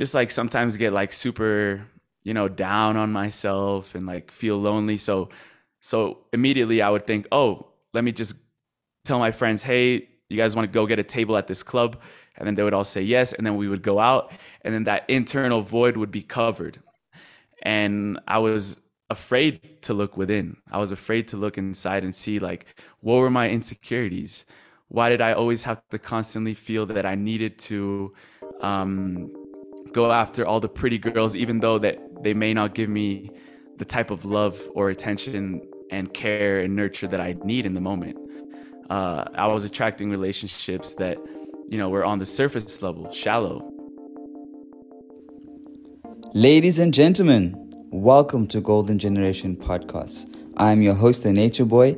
just like sometimes get like super, you know, down on myself and like feel lonely. So so immediately I would think, "Oh, let me just tell my friends, "Hey, you guys want to go get a table at this club?" And then they would all say yes, and then we would go out, and then that internal void would be covered. And I was afraid to look within. I was afraid to look inside and see like what were my insecurities? Why did I always have to constantly feel that I needed to um, go after all the pretty girls, even though that they may not give me the type of love or attention and care and nurture that I need in the moment. Uh, I was attracting relationships that, you know, were on the surface level, shallow. Ladies and gentlemen, welcome to Golden Generation Podcast. I'm your host, the Nature Boy.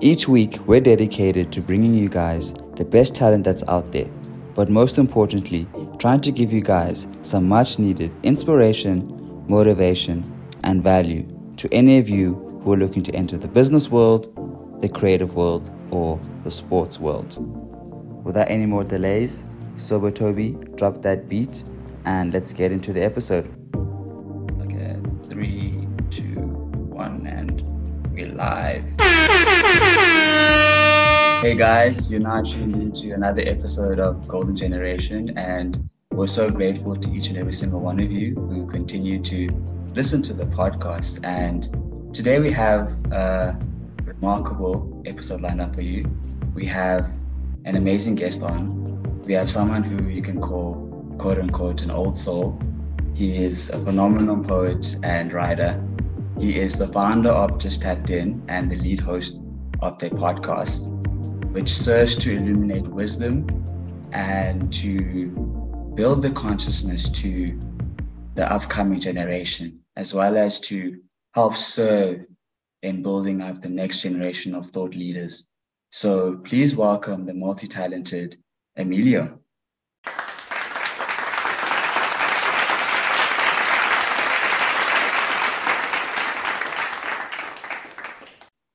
Each week, we're dedicated to bringing you guys the best talent that's out there, but most importantly, trying to give you guys some much needed inspiration, motivation, and value to any of you who are looking to enter the business world, the creative world, or the sports world. Without any more delays, Sober Toby, drop that beat and let's get into the episode. Okay, three, two, one, and we're live. Hey guys, you're now tuned into another episode of Golden Generation, and we're so grateful to each and every single one of you who continue to listen to the podcast. And today we have a remarkable episode lined up for you. We have an amazing guest on. We have someone who you can call, quote unquote, an old soul. He is a phenomenal poet and writer. He is the founder of Just Tapped In and the lead host of their podcast, which serves to illuminate wisdom and to build the consciousness to the upcoming generation, as well as to help serve in building up the next generation of thought leaders. So please welcome the multi talented Emilio.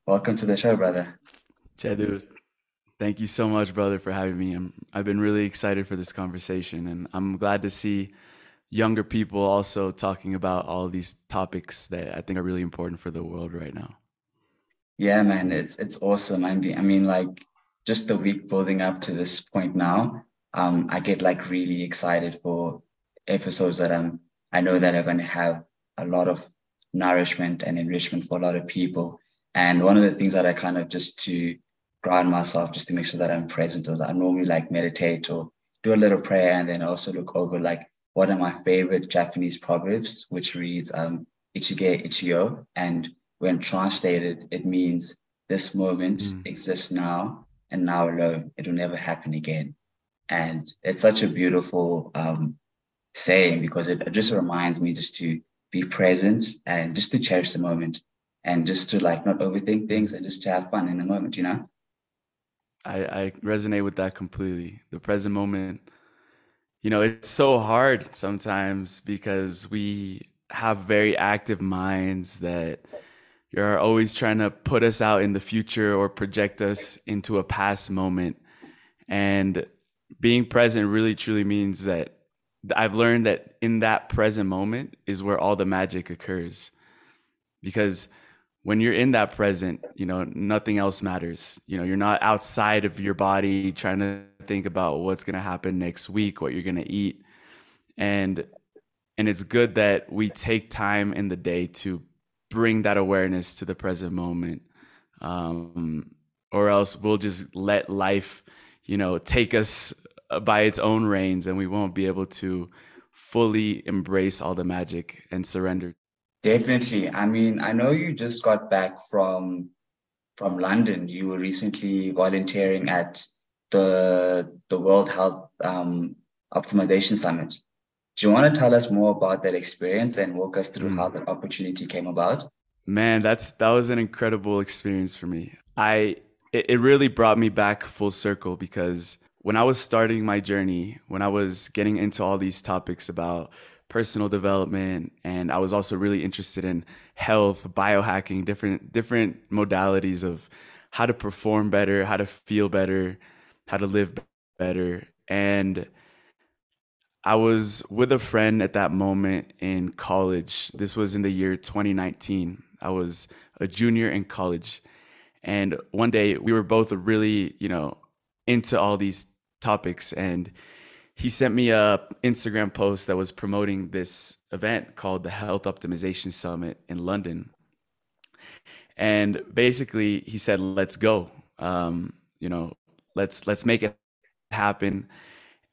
Welcome to the show, brother. Chedu, thank you so much, brother, for having me. I'm, I've been really excited for this conversation, and I'm glad to see younger people also talking about all these topics that I think are really important for the world right now. Yeah, man, it's it's awesome. I mean, I mean, like just the week building up to this point now, um, I get like really excited for episodes that I'm I know that are going to have a lot of nourishment and enrichment for a lot of people. And one of the things that I kind of just to ground myself, just to make sure that I'm present, is I normally like meditate or do a little prayer, and then also look over like one of my favorite Japanese proverbs, which reads um, "Ichigo Ichie," and when translated, it means this moment mm. exists now and now alone. It will never happen again. And it's such a beautiful um, saying because it, it just reminds me just to be present and just to cherish the moment and just to like not overthink things and just to have fun in the moment, you know? I, I resonate with that completely. The present moment, you know, it's so hard sometimes because we have very active minds that you're always trying to put us out in the future or project us into a past moment. And being present really truly means that I've learned that in that present moment is where all the magic occurs. Because when you're in that present, you know, nothing else matters. You know, you're not outside of your body trying to think about what's going to happen next week, what you're going to eat. And and it's good that we take time in the day to bring that awareness to the present moment. Um, or else we'll just let life, you know, take us by its own reins and we won't be able to fully embrace all the magic and surrender. Definitely. I mean, I know you just got back from from London. You were recently volunteering at the the World Health um, Optimization Summit. Do you want to tell us more about that experience and walk us through mm. how that opportunity came about? Man, that's that was an incredible experience for me. I it, it really brought me back full circle because when I was starting my journey, when I was getting into all these topics about personal development and I was also really interested in health, biohacking, different different modalities of how to perform better, how to feel better, how to live better. And I was with a friend at that moment in college. This was in the year 2019. I was a junior in college. And one day we were both really, you know, into all these topics and he sent me a Instagram post that was promoting this event called the Health Optimization Summit in London. And basically he said, let's go. Um, you know, let's let's make it happen.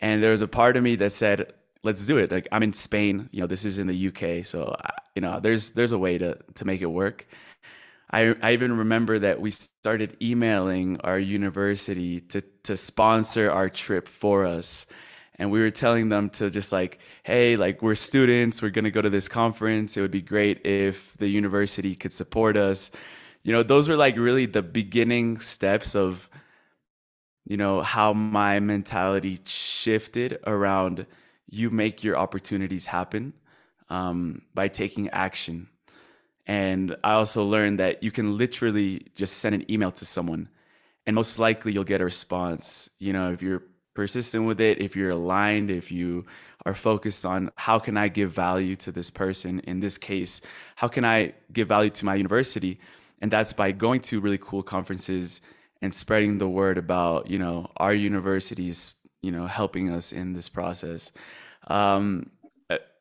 And there was a part of me that said, let's do it. Like I'm in Spain, you know, this is in the UK. So, you know, there's, there's a way to, to make it work. I, I even remember that we started emailing our university to, to sponsor our trip for us. And we were telling them to just like, hey, like we're students, we're going to go to this conference. It would be great if the university could support us. You know, those were like really the beginning steps of, you know, how my mentality shifted around you make your opportunities happen um, by taking action. And I also learned that you can literally just send an email to someone and most likely you'll get a response. You know, if you're persistent with it, if you're aligned, if you are focused on how can I give value to this person, in this case, how can I give value to my university? And that's by going to really cool conferences and spreading the word about, you know, our universities, you know, helping us in this process. Um,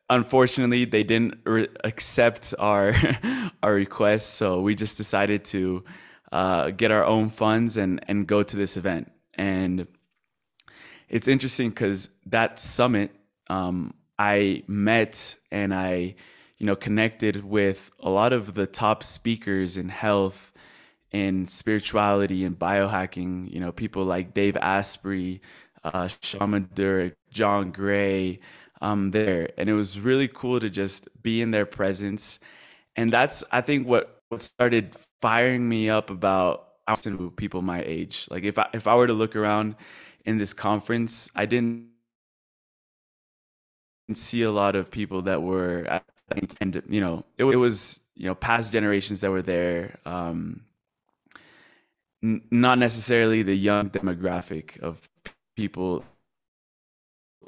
unfortunately, they didn't re- accept our our request, so we just decided to uh, get our own funds and and go to this event. And it's interesting because that summit, um, I met and I, you know, connected with a lot of the top speakers in health and spirituality and biohacking, you know, people like Dave Asprey, uh, Shaman Durek, John Gray, um, there. And it was really cool to just be in their presence. And that's, I think, what, what started firing me up about people my age. Like if I, if I were to look around in this conference, I didn't see a lot of people that were at, and you know it, it was you know past generations that were there um n- not necessarily the young demographic of people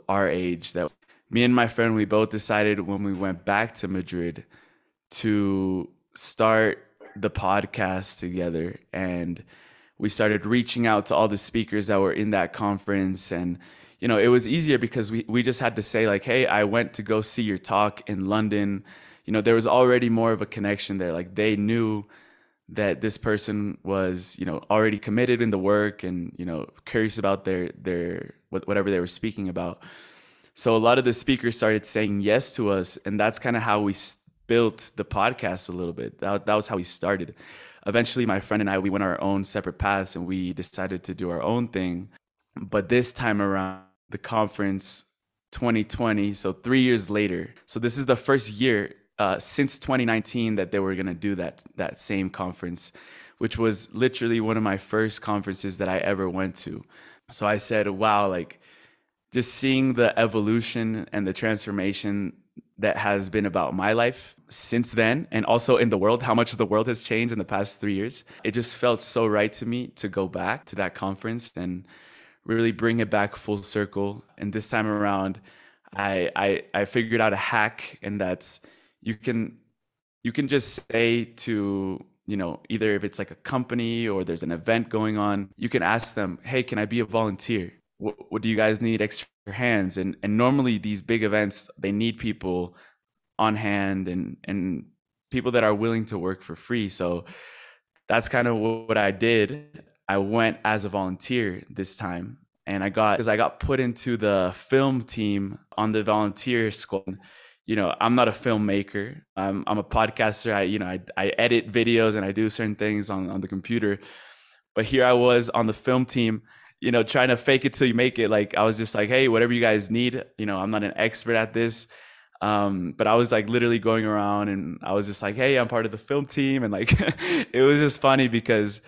our age that me and my friend we both decided when we went back to Madrid to start the podcast together and we started reaching out to all the speakers that were in that conference. And you know it was easier because we, we just had to say like hey i went to go see your talk in london. You know there was already more of a connection there. Like they knew that this person was you know already committed in the work and you know curious about their their whatever they were speaking about. So a lot of the speakers started saying yes to us and that's kind of how we built the podcast a little bit. That, that was how we started eventually my friend and i we went our own separate paths and we decided to do our own thing but this time around the conference 2020 so three years later so this is the first year uh, since 2019 that they were going to do that that same conference, which was literally one of my first conferences that I ever went to. So I said, "Wow!" Like just seeing the evolution and the transformation that has been about my life since then and also in the world how much the world has changed in the past 3 years it just felt so right to me to go back to that conference and really bring it back full circle. And this time around I I, I figured out a hack and that's you can you can just say to you know either if it's like a company or there's an event going on you can ask them hey can i be a volunteer? What, what do you guys need extra hands and and normally these big events they need people on hand and and people that are willing to work for free so that's kind of what i did i went as a volunteer this time and i got because i got put into the film team on the volunteer squad you know, I'm not a filmmaker. I'm, I'm a podcaster. I, you know, I, I edit videos and I do certain things on, on the computer. But here I was on the film team, you know, trying to fake it till you make it. Like I was just like, hey, whatever you guys need. You know, I'm not an expert at this. Um, but I was like literally going around and I was just like, hey, I'm part of the film team. And like, it was just funny because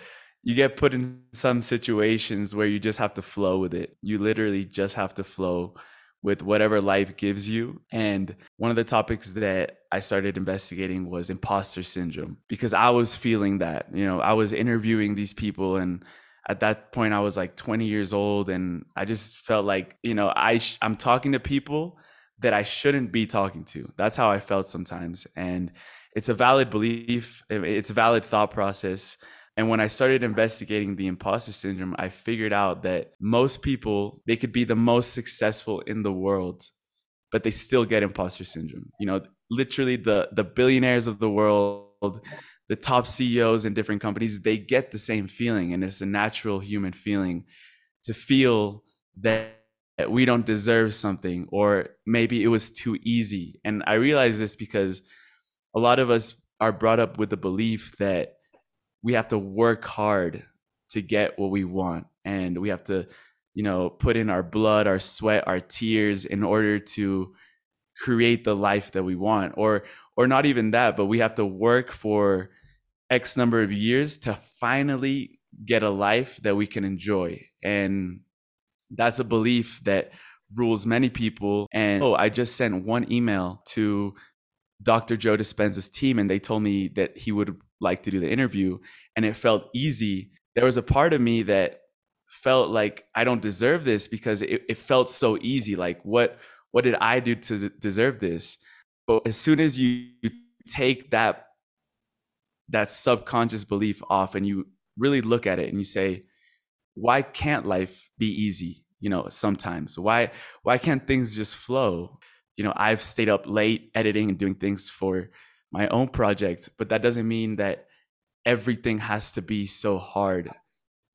you get put in some situations where you just have to flow with it. You literally just have to flow with whatever life gives you. And one of the topics that I started investigating was imposter syndrome because I was feeling that, you know, I was interviewing these people and at that point I was like 20 years old and I just felt like, you know, I sh- I'm talking to people that I shouldn't be talking to. That's how I felt sometimes. And it's a valid belief, it's a valid thought process. And when I started investigating the imposter syndrome, I figured out that most people, they could be the most successful in the world, but they still get imposter syndrome. You know, literally the the billionaires of the world, the top CEOs in different companies, they get the same feeling and it's a natural human feeling to feel that we don't deserve something or maybe it was too easy. And I realize this because a lot of us are brought up with the belief that we have to work hard to get what we want and we have to you know put in our blood our sweat our tears in order to create the life that we want or or not even that but we have to work for x number of years to finally get a life that we can enjoy and that's a belief that rules many people and oh i just sent one email to Dr. Joe Dispenza's team and they told me that he would like to do the interview and it felt easy. There was a part of me that felt like I don't deserve this because it, it felt so easy. Like what what did I do to deserve this? But as soon as you, you take that that subconscious belief off and you really look at it and you say, why can't life be easy? You know, sometimes why why can't things just flow? you know i've stayed up late editing and doing things for my own project but that doesn't mean that everything has to be so hard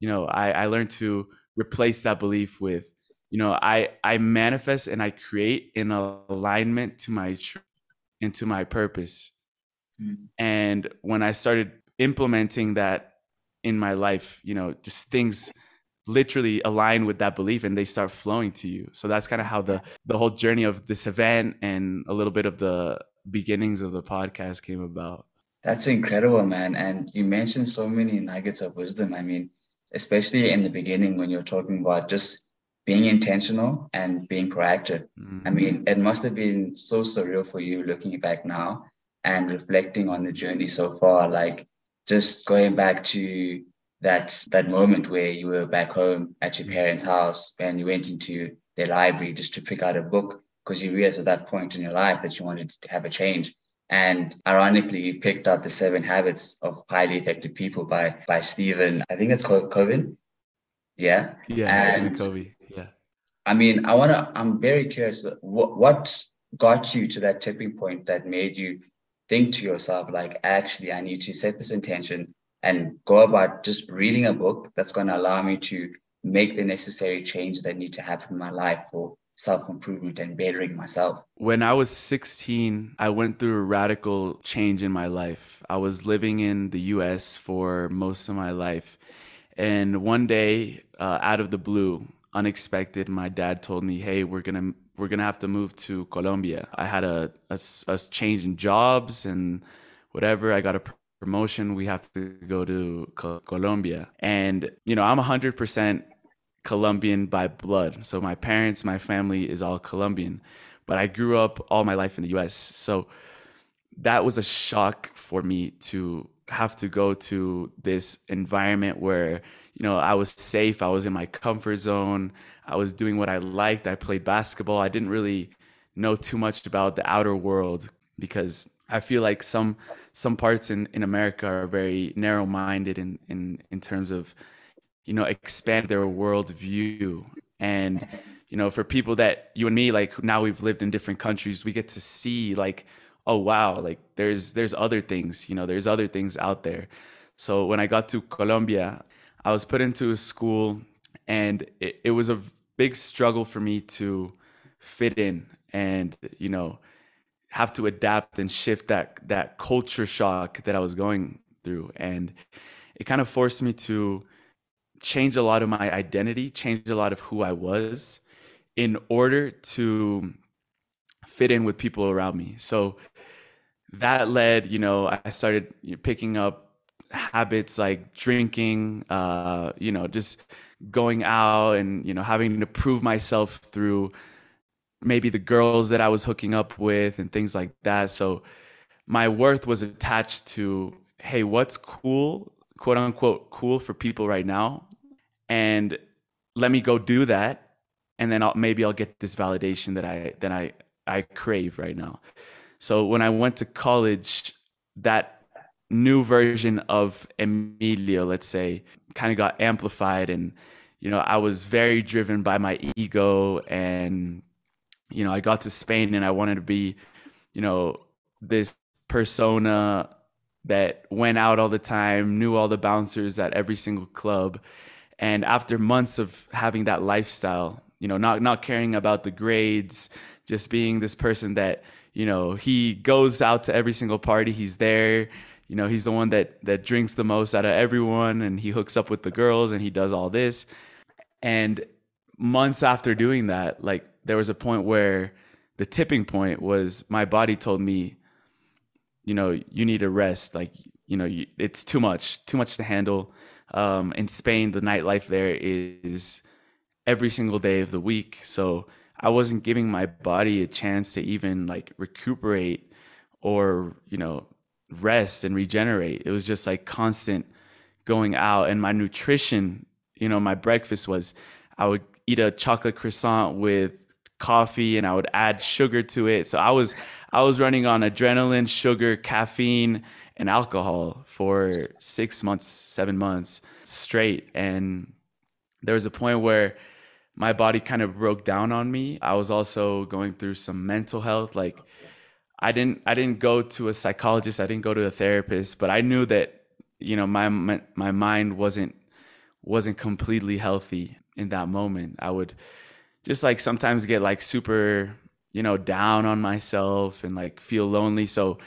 you know i i learned to replace that belief with you know i i manifest and i create in alignment to my into my purpose mm-hmm. and when i started implementing that in my life you know just things literally align with that belief and they start flowing to you. So that's kind of how the the whole journey of this event and a little bit of the beginnings of the podcast came about. That's incredible man. And you mentioned so many nuggets of wisdom. I mean especially in the beginning when you're talking about just being intentional and being proactive. Mm-hmm. i mean it must have been so surreal for you looking back now and reflecting on the journey so far like just going back to that that moment where you were back home at your parents' house and you went into their library just to pick out a book because you realized at that point in your life that you wanted to have a change. And ironically, you picked out the seven habits of highly effective people by by Stephen. I think it's called. Yeah. Yeah, Stephen Covey. Yeah. I mean, I wanna. I'm very curious. What what got you to that tipping point that made you think to yourself like, actually, I need to set this intention and go about just reading a book that's going to allow me to make the necessary change that need to happen in my life for self improvement and bettering myself. When I was 16, I went through a radical change in my life. I was living in the US for most of my life. And one day, uh, out of the blue, unexpected, my dad told me, Hey, we're going to we're gonna have to move to Colombia. I had a, a, a change in jobs and whatever. I got a promotion, we have to go to Colombia. And, you know, I'm 100% Colombian by blood. So my parents, my family is all Colombian. But I grew up all my life in the US. So that was a shock for me to have to go to this environment where, you know, I was safe, I was in my comfort zone, I was doing what I liked. I played basketball. I didn't really know too much about the outer world because I feel like some some parts in, in America are very narrow minded in, in in terms of you know expand their worldview and you know for people that you and me like now we've lived in different countries we get to see like oh wow like there's there's other things you know there's other things out there so when I got to Colombia I was put into a school and it, it was a big struggle for me to fit in and you know have to adapt and shift that that culture shock that I was going through and it kind of forced me to change a lot of my identity, change a lot of who I was in order to fit in with people around me. So that led, you know, I started picking up habits like drinking, uh, you know, just going out and, you know, having to prove myself through maybe the girls that I was hooking up with and things like that. So my worth was attached to, hey, what's cool, quote unquote, cool for people right now. and let me go do that and then I'll, maybe I'll get this validation that I that I I crave right now. So when I went to college, that new version of Emilio, let's say, kind of got amplified and you know, I was very driven by my ego and you know, I got to Spain and I wanted to be, you know, this persona that went out all the time, knew all the bouncers at every single club. And after months of having that lifestyle, you know, not not caring about the grades, just being this person that, you know, he goes out to every single party, he's there, you know, he's the one that that drinks the most out of everyone and he hooks up with the girls and he does all this. And months after doing that, like there was a point where the tipping point was my body told me, you know, you need to rest. Like, you know, it's too much, too much to handle. Um, in Spain, the nightlife there is every single day of the week. So I wasn't giving my body a chance to even like recuperate or, you know, rest and regenerate. It was just like constant going out. And my nutrition, you know, my breakfast was I would eat a chocolate croissant with coffee and I would add sugar to it. So I was I was running on adrenaline, sugar, caffeine, and alcohol for six months, seven months straight. And there was a point where my body kind of broke down on me. I was also going through some mental health. Like I didn't I didn't go to a psychologist, I didn't go to a therapist, but I knew that you know my my mind wasn't wasn't completely healthy in that moment. I would just like sometimes get like super you know down on myself and like feel lonely. So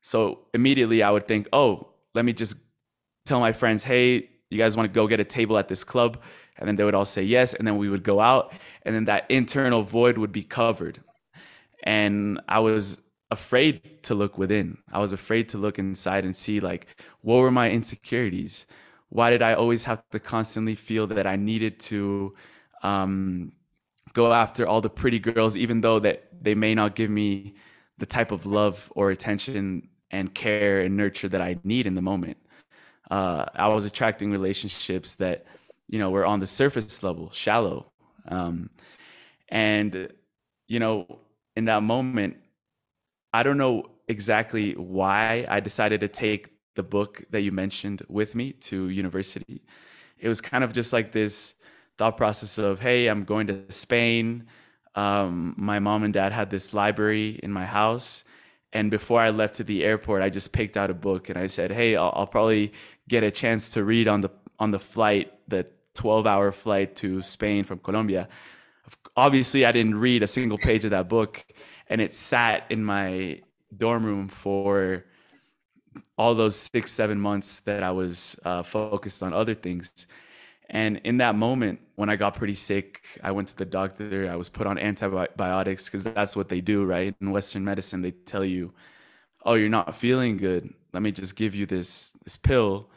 so immediately I would think, "Oh, let me just tell my friends, "Hey, you guys want to go get a table at this club?" and then they would all say yes and then we would go out and then that internal void would be covered and i was afraid to look within. I was afraid to look inside and see like what were my insecurities? Why did i always have to constantly feel that i needed to um, go after all the pretty girls even though that they may not give me the type of love or attention and care and nurture that i need in the moment? Uh, i was attracting relationships that you know we're on the surface level shallow. Um, and you know in that moment i don't know exactly why i decided to take the book that you mentioned with me to university. It was kind of just like this thought process of hey i'm going to spain. Um, my mom and dad had this library in my house. And before i left to the airport i just picked out a book and i said hey i'll, I'll probably get a chance to read on the on the flight that 12 hour flight to Spain from Colombia. Obviously, I didn't read a single page of that book, and it sat in my dorm room for all those six, seven months that I was uh, focused on other things. And in that moment, when I got pretty sick, I went to the doctor. I was put on antibiotics because that's what they do, right? In Western medicine, they tell you, "Oh, you're not feeling good. Let me just give you this this pill."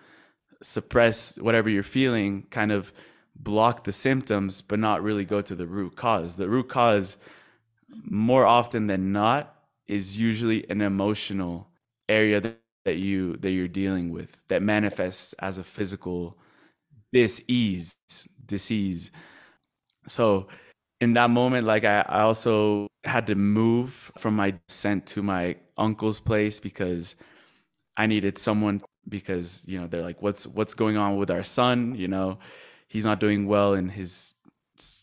suppress whatever you're feeling, kind of block the symptoms, but not really go to the root cause. The root cause, more often than not, is usually an emotional area that, that you that you're dealing with that manifests as a physical disease disease. So in that moment, like I, I also had to move from my descent to my uncle's place because I needed someone because you know they're like what's what's going on with our son you know he's not doing well in his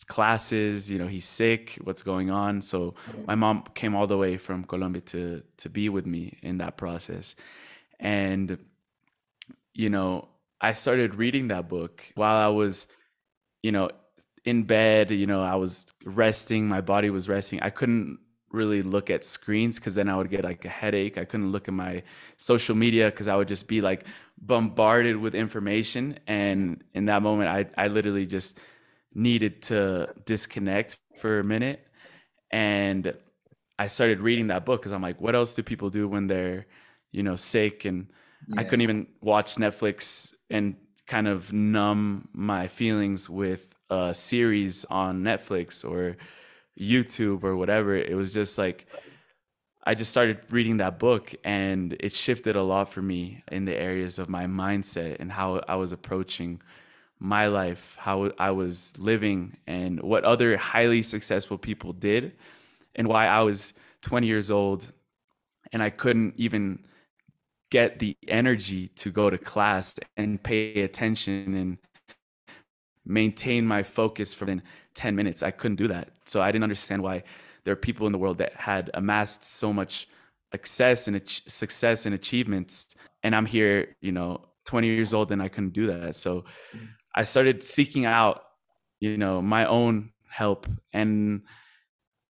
classes you know he's sick what's going on so my mom came all the way from colombia to to be with me in that process and you know i started reading that book while i was you know in bed you know i was resting my body was resting i couldn't really look at screens because then I would get like a headache. I couldn't look at my social media because I would just be like bombarded with information. And in that moment, I, I literally just needed to disconnect for a minute. And I started reading that book because I'm like, what else do people do when they're, you know, sick? And yeah. I couldn't even watch Netflix and kind of numb my feelings with a series on Netflix or YouTube or whatever. It was just like I just started reading that book and it shifted a lot for me in the areas of my mindset and how I was approaching my life, how I was living, and what other highly successful people did, and why I was 20 years old and I couldn't even get the energy to go to class and pay attention and maintain my focus for 10 minutes. I couldn't do that. So I didn't understand why there are people in the world that had amassed so much success and success and achievements and I'm here, you know, 20 years old and I couldn't do that. So mm-hmm. I started seeking out, you know, my own help. And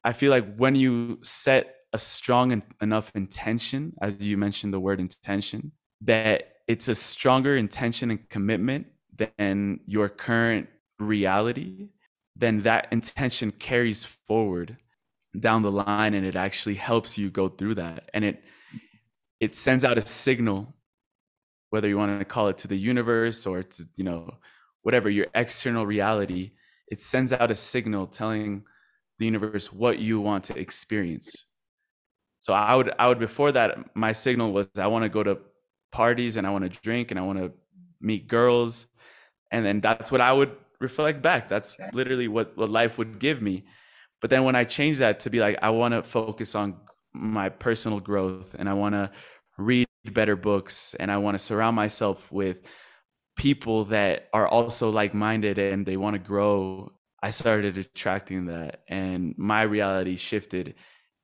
I feel like when you set a strong enough intention, as you mentioned the word intention, that it's a stronger intention and commitment than your current reality, then that intention carries forward down the line and it actually helps you go through that. And it it sends out a signal whether you want to call it to the universe or to you know whatever your external reality it sends out a signal telling the universe what you want to experience. So i would i would before that my signal was i want to go to parties and i want to drink and i want to meet girls. And then that's what i would reflect back. That's literally what what life would give me. But then when i changed that to be like i want to focus on my personal growth and i want to read better books and I want to surround myself with people that are also like minded and they want to grow. I started attracting that and my reality shifted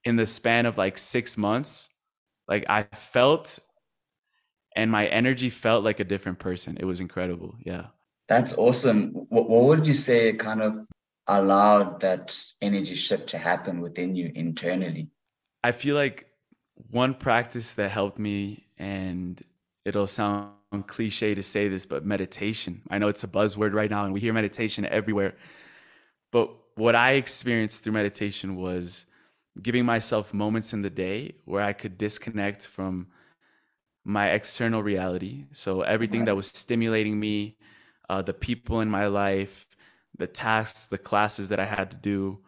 in the span of like six months. Like I felt and my energy felt like a different person. It was incredible. Yeah. That's awesome. What, what would you say kind of allowed that energy shift to happen within you internally? I feel like one practice that helped me, and it'll sound cliche to say this, but meditation. I know it's a buzzword right now, and we hear meditation everywhere. But what I experienced through meditation was giving myself moments in the day where I could disconnect from my external reality. So everything that was stimulating me, uh, the people in my life, the tasks, the classes that I had to do,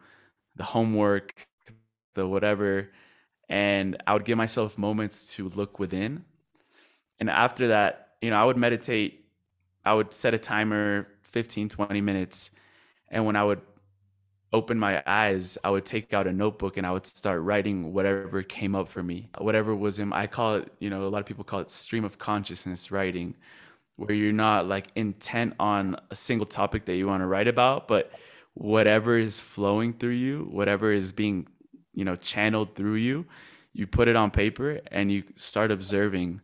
the homework, the whatever, and I would give myself moments to look within. And after that, you know, I would meditate. I would set a timer 15, 20 minutes. And when I would open my eyes, I would take out a notebook and I would start writing whatever came up for me. Whatever was in, I call it, you know, a lot of people call it stream of consciousness writing, where you're not like intent on a single topic that you want to write about, but whatever is flowing through you, whatever is being you know channeled through you you put it on paper and you start observing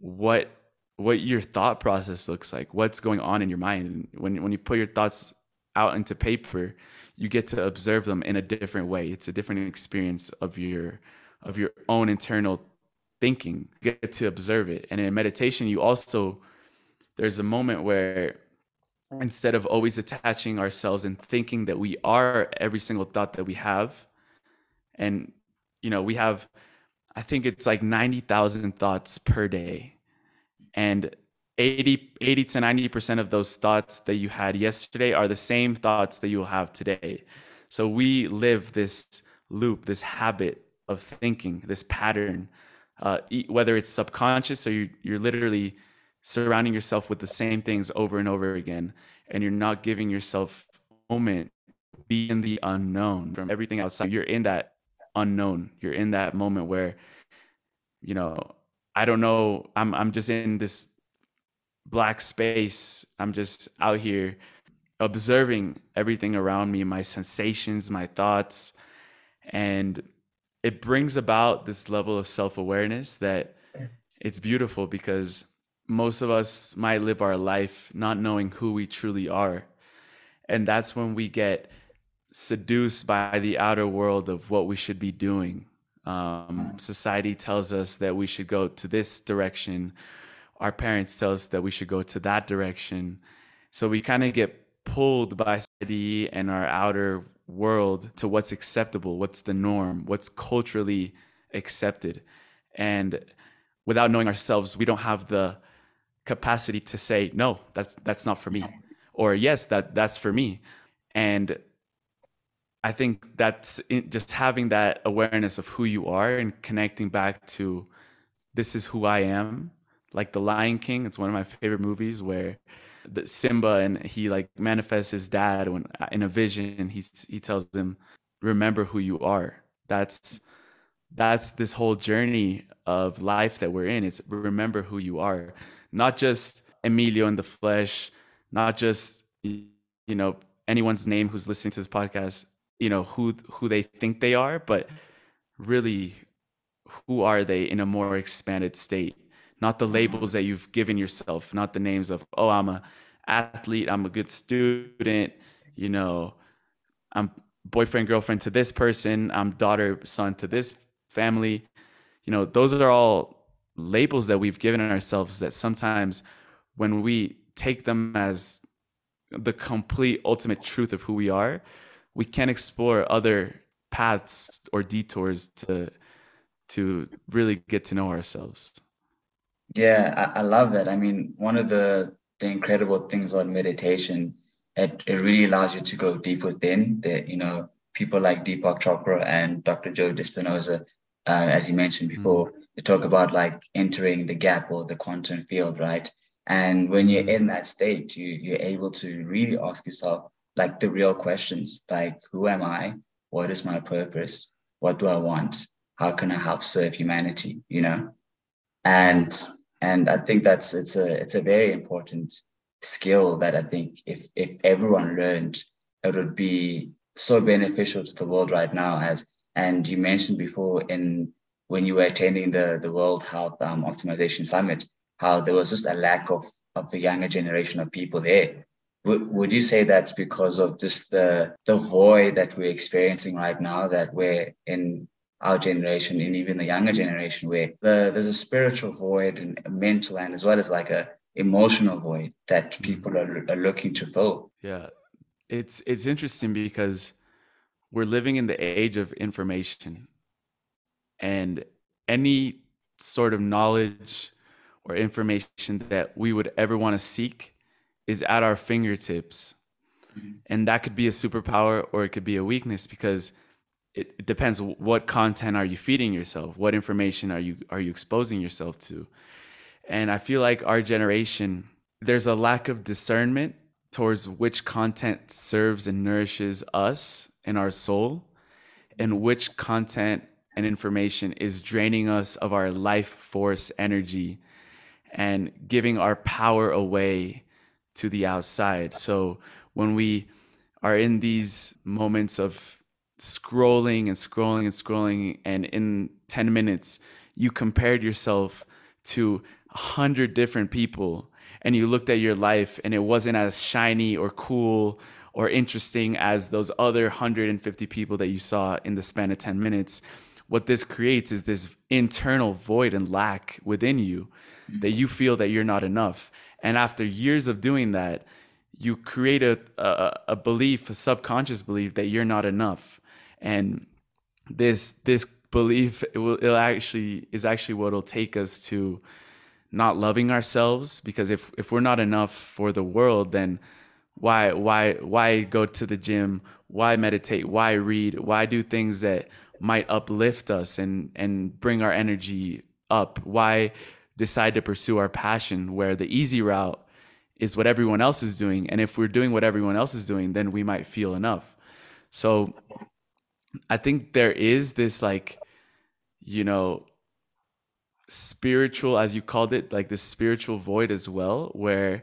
what what your thought process looks like what's going on in your mind. And when when you put your thoughts out into paper you get to observe them in a different way. It's a different experience of your of your own internal thinking. You get to observe it. And in meditation you also there's a moment where instead of always attaching ourselves and thinking that we are every single thought that we have and you know we have i think it's like 90,000 thoughts per day and 80 80 to 90% of those thoughts that you had yesterday are the same thoughts that you will have today so we live this loop this habit of thinking this pattern uh, whether it's subconscious or you're, you're literally surrounding yourself with the same things over and over again and you're not giving yourself moment be in the unknown from everything outside you're in that unknown. You're in that moment where, you know, I don't know. I'm I'm just in this black space. I'm just out here observing everything around me, my sensations, my thoughts, and it brings about this level of self-awareness that it's beautiful because most of us might live our life not knowing who we truly are. And that's when we get seduced by the outer world of what we should be doing. Um, society tells us that we should go to this direction. Our parents tell us that we should go to that direction. So we kind of get pulled by society and our outer world to what's acceptable, what's the norm, what's culturally accepted. And without knowing ourselves, we don't have the capacity to say, no, that's, that's not for me. Or yes, that, that's for me. And I think that's just having that awareness of who you are and connecting back to this is who I am. Like The Lion King, it's one of my favorite movies where the Simba and he like manifests his dad when uh, in a vision. He he tells him remember who you are. That's that's this whole journey of life that we're in. It's remember who you are. Not just Emilio in the flesh not just you know anyone's name who's listening to this podcast you know who who they think they are but really who are they in a more expanded state not the mm-hmm. labels that you've given yourself not the names of oh i'm a athlete i'm a good student you know i'm boyfriend girlfriend to this person i'm daughter son to this family you know those are all labels that we've given ourselves that sometimes when we take them as the complete ultimate truth of who we are we can't explore other paths or detours to to really get to know ourselves yeah I, I love that i mean one of the the incredible things about meditation it, it really allows you to go deep within that you know people like deepak chopra and dr joe dispenza uh, as you mentioned mm-hmm. before mm-hmm. they talk about like entering the gap or the quantum field right and when you're in that state you you're able to really ask yourself like the real questions like who am i? What is my purpose? What do i want? How can i help serve humanity you know? And and i think that's it's a it's a very important skill that i think if if everyone learned it would be so beneficial to the world right now as and you mentioned before in when you were attending the the world health um, optimization summit how there was just a lack of of the younger generation of people there would, would you say that's because of just the the void that we're experiencing right now that we're in our generation and even the younger generation where the, there's a spiritual void and a mental and as well as like a emotional void that mm-hmm. people are, are looking to fill yeah it's it's interesting because we're living in the age of information and any sort of knowledge or information that we would ever want to seek is at our fingertips. Mm-hmm. And that could be a superpower or it could be a weakness because it, it, depends what content are you feeding yourself? What information are you are you exposing yourself to? And I feel like our generation there's a lack of discernment towards which content serves and nourishes us and our soul and which content and information is draining us of our life force energy and giving our power away to the outside. So when we are in these moments of scrolling and scrolling and scrolling, and in 10 minutes, you compared yourself to a hundred different people and you looked at your life and it wasn't as shiny or cool or interesting as those other 150 people that you saw in the span of 10 minutes what this creates is this internal void and lack within you mm-hmm. that you feel that you're not enough and after years of doing that, you create a, a, a belief, a subconscious belief that you're not enough. And this this belief it will it actually is actually what'll take us to not loving ourselves. Because if if we're not enough for the world then why why why go to the gym? Why meditate? Why read? Why do things that might uplift us and and bring our energy up? Why decide to pursue our passion where the easy route is what everyone else is doing. And if we're doing what everyone else is doing then we might feel enough. So i think there is this like you know spiritual as you called it like this spiritual void as well where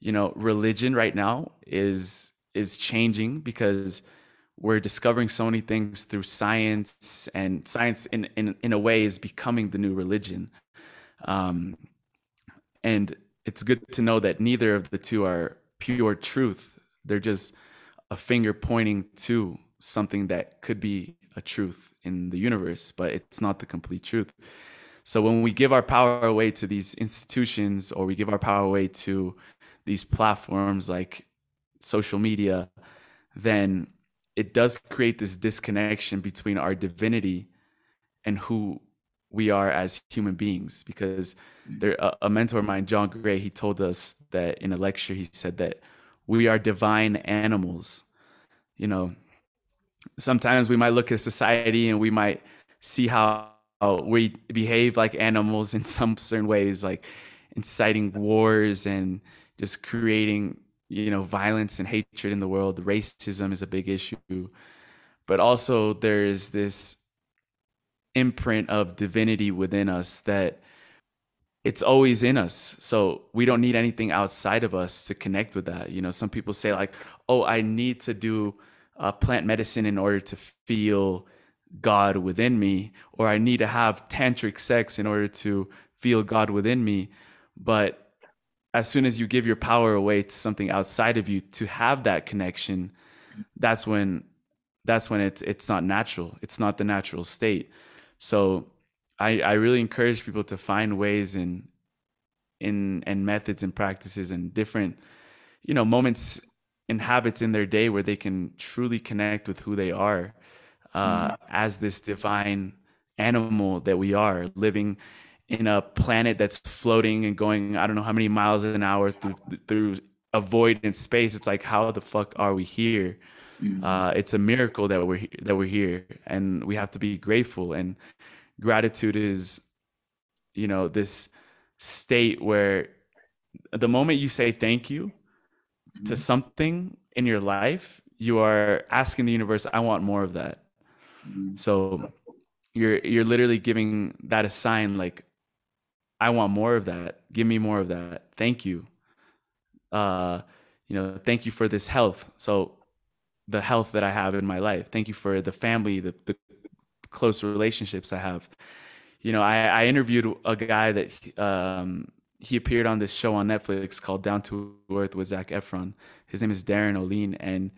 you know religion right now is is changing because we're discovering so many things through science and science in in, in a way is becoming the new religion um, and it's good to know that neither of the two are pure truth. They're just a finger pointing to something that could be a truth in the universe, but it's not the complete truth. So when we give our power away to these institutions or we give our power away to these platforms like social media, then it does create this disconnection between our divinity and who we are as human beings because mm. there a, mentor of mine john gray he told us that in a lecture he said that we are divine animals you know. Sometimes we might look at society and we might see how, how we behave like animals in some certain ways like inciting wars and just creating you know violence and hatred in the world. Racism is a big issue. But also there's this imprint of divinity within us that it's always in us. So we don't need anything outside of us to connect with that. You know some people say like oh i need to do uh, plant medicine in order to feel god within me or i need to have tantric sex in order to feel god within me. But as soon as you give your power away to something outside of you to have that connection that's when that's when it's it's not natural. It's not the natural state so i i really encourage people to find ways in in and methods and practices and different you know moments and habits in their day where they can truly connect with who they are uh, mm. as this divine animal that we are living in a planet that's floating and going I don't know how many miles an hour through through a void in space. It's like how the fuck are we here? Mm-hmm. Uh, it's a miracle that we're that we're here, and we have to be grateful. And gratitude is, you know, this state where the moment you say thank you mm-hmm. to something in your life, you are asking the universe, "I want more of that." Mm-hmm. So you're you're literally giving that a sign like I want more of that. Give me more of that. Thank you. Uh, you know, thank you for this health. So the health that I have in my life. Thank you for the family, the, the close relationships I have. You know, I, I interviewed a guy that um, he appeared on this show on Netflix called Down to Earth with Zac Efron. His name is Darin Olien, and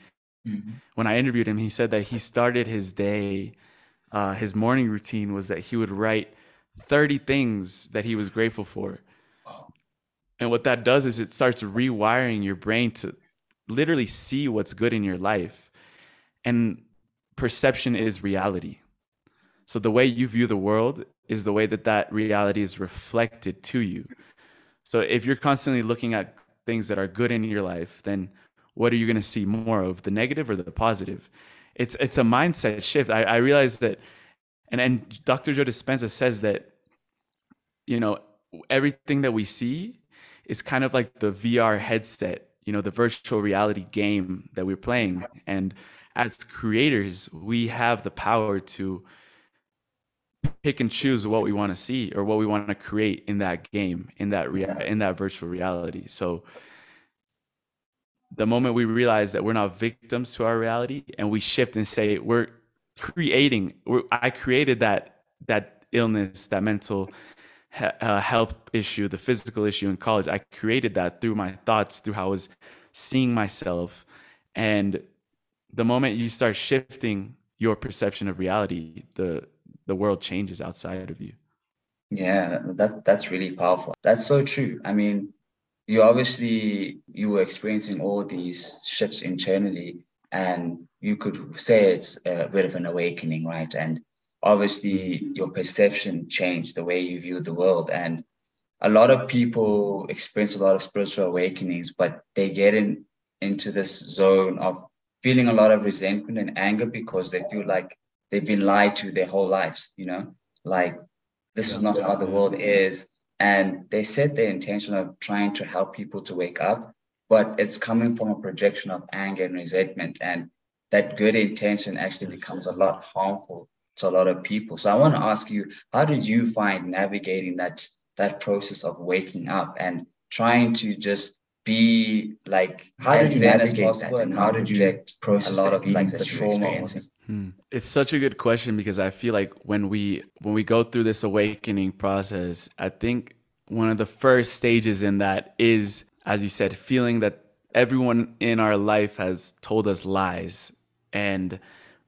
mm-hmm. when I interviewed him, he said that he started his day, uh, his morning routine was that he would write 30 things that he was grateful for. And what that does is it starts rewiring your brain to literally see what's good in your life. And perception is reality. So the way you view the world is the way that that reality is reflected to you. So if you're constantly looking at things that are good in your life, then what are you going to see more of, the negative or the positive? It's it's a mindset shift. I, I realize that and and Dr. Joe Dispenza says that you know everything that we see is kind of like the VR headset, you know, the virtual reality game that we're playing. And as creators, we have the power to pick and choose what we want to see or what we want to create in that game, in that rea- in that virtual reality. So the moment we realize that we're not victims to our reality and we shift and say we're creating i created that that illness that mental uh, health issue the physical issue in college i created that through my thoughts through how i was seeing myself. And the moment you start shifting your perception of reality the the world changes outside of you. Yeah that that's really powerful. That's so true. I mean you obviously you were experiencing all these shifts internally and you could say it's a bit of an awakening, right? And obviously, your perception changed the way you view the world. And a lot of people experience a lot of spiritual awakenings, but they get in into this zone of feeling a lot of resentment and anger because they feel like they've been lied to their whole lives, you know, like this is not how the world is. And they set their intention of trying to help people to wake up, but it's coming from a projection of anger and resentment. And that good intention actually becomes a lot harmful to a lot of people. So I want to ask you, how did you find navigating that that process of waking up and trying to just be like how did you navigate that and how did you like process a lot of like the trauma hmm. it's such a good question because i feel like when we when we go through this awakening process i think one of the first stages in that is as you said, feeling that everyone in our life has told us lies and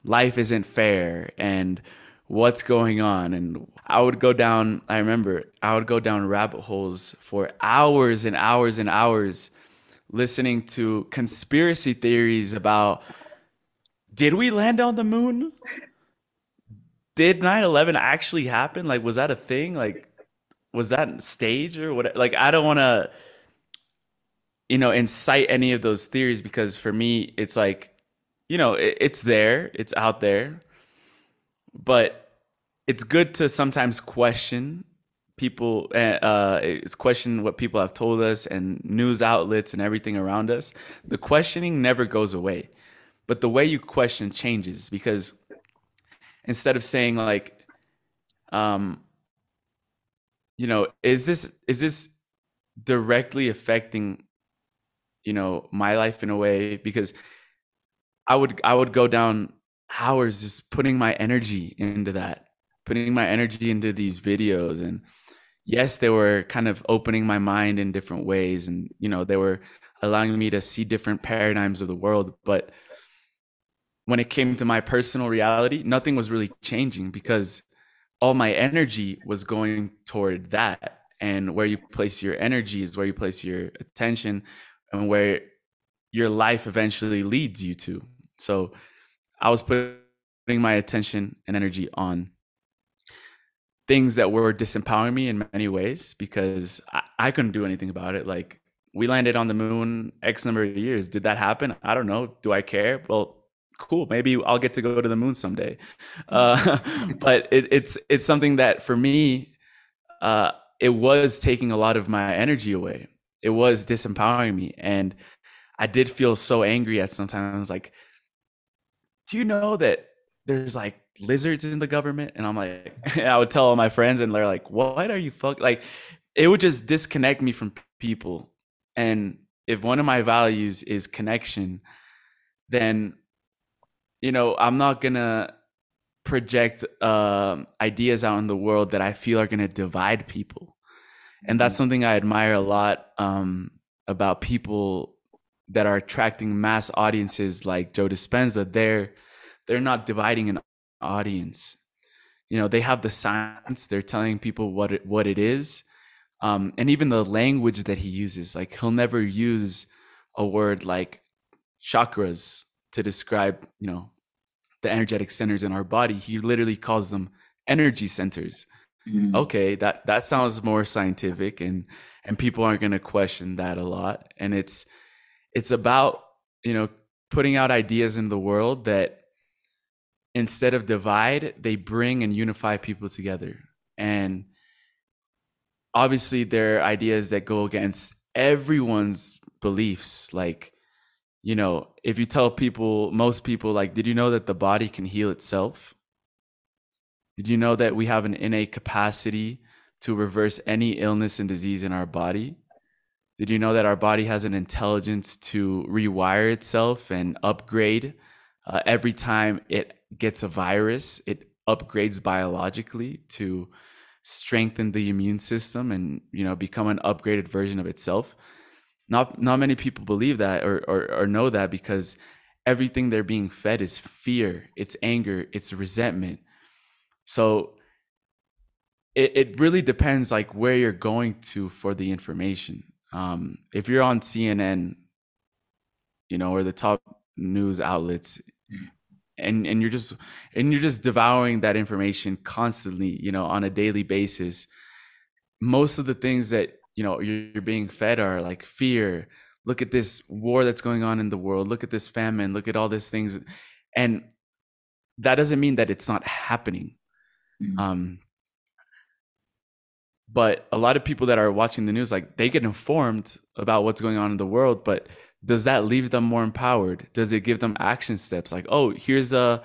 life isn't fair and what's going on. And i would go down i remember i would go down rabbit holes for hours and hours and hours listening to conspiracy theories about did we land on the moon? Did 9-11 actually happen? Like was that a thing? Like was that stage or what? Like i don't want to you know, incite any of those theories because for me, it's like, you know, it, it's there, it's out there, but it's good to sometimes question people eh, uh, it's question what people have told us and news outlets and everything around us. The questioning never goes away but the way you question changes because instead of saying like um you know is this is this directly affecting you know my life in a way? Because i would i would go down hours just putting my energy into that? Putting my energy into these videos. And yes they were kind of opening my mind in different ways and you know they were allowing me to see different paradigms of the world but when it came to my personal reality nothing was really changing because all my energy was going toward that. And where you place your energy is where you place your attention and where your life eventually leads you to so i was putting my attention and energy on things that were disempowering me in many ways because I, I couldn't do anything about it. Like we landed on the moon X number of years. Did that happen? I don't know. Do I care? Well, cool. Maybe I'll get to go to the moon someday. Uh, but it, it's it's something that for me, uh, it was taking a lot of my energy away. It was disempowering me, and I did feel so angry at sometimes. Like, do you know that there's like lizards in the government and i'm like i would tell all my friends and they're like what are you fuck like it would just disconnect me from people and if one of my values is connection then you know i'm not gonna project uh, ideas out in the world that i feel are gonna divide people and that's mm-hmm. something i admire a lot um, about people that are attracting mass audiences like joe dispenza they're they're not dividing an audience. You know they have the science they're telling people what it what it is um, and even the language that he uses. Like he'll never use a word like chakras to describe you know the energetic centers in our body. He literally calls them energy centers. Mm-hmm. okay that that sounds more scientific and and people aren't going to question that a lot and it's it's about you know putting out ideas in the world that instead of divide, they bring and unify people together. And obviously, there are ideas that go against everyone's beliefs. Like, you know, if you tell people, most people, like, did you know that the body can heal itself? Did you know that we have an innate capacity to reverse any illness and disease in our body? Did you know that our body has an intelligence to rewire itself and upgrade uh, every time it gets a virus, it upgrades biologically to strengthen the immune system and you know become an upgraded version of itself. Not not many people believe that or, or, or know that because everything they're being fed is fear, it's anger, it's resentment. So it, it really depends like where you're going to for the information. Um, if you're on CNN, you know, or the top news outlets, and and you're just and you're just devouring that information constantly you know on a daily basis most of the things that you know you're being fed are like fear. Look at this war that's going on in the world. Look at this famine. Look at all these things. And that doesn't mean that it's not happening. Mm-hmm. um but a lot of people that are watching the news like they get informed about what's going on in the world but does that leave them more empowered? Does it give them action steps? Like oh here's a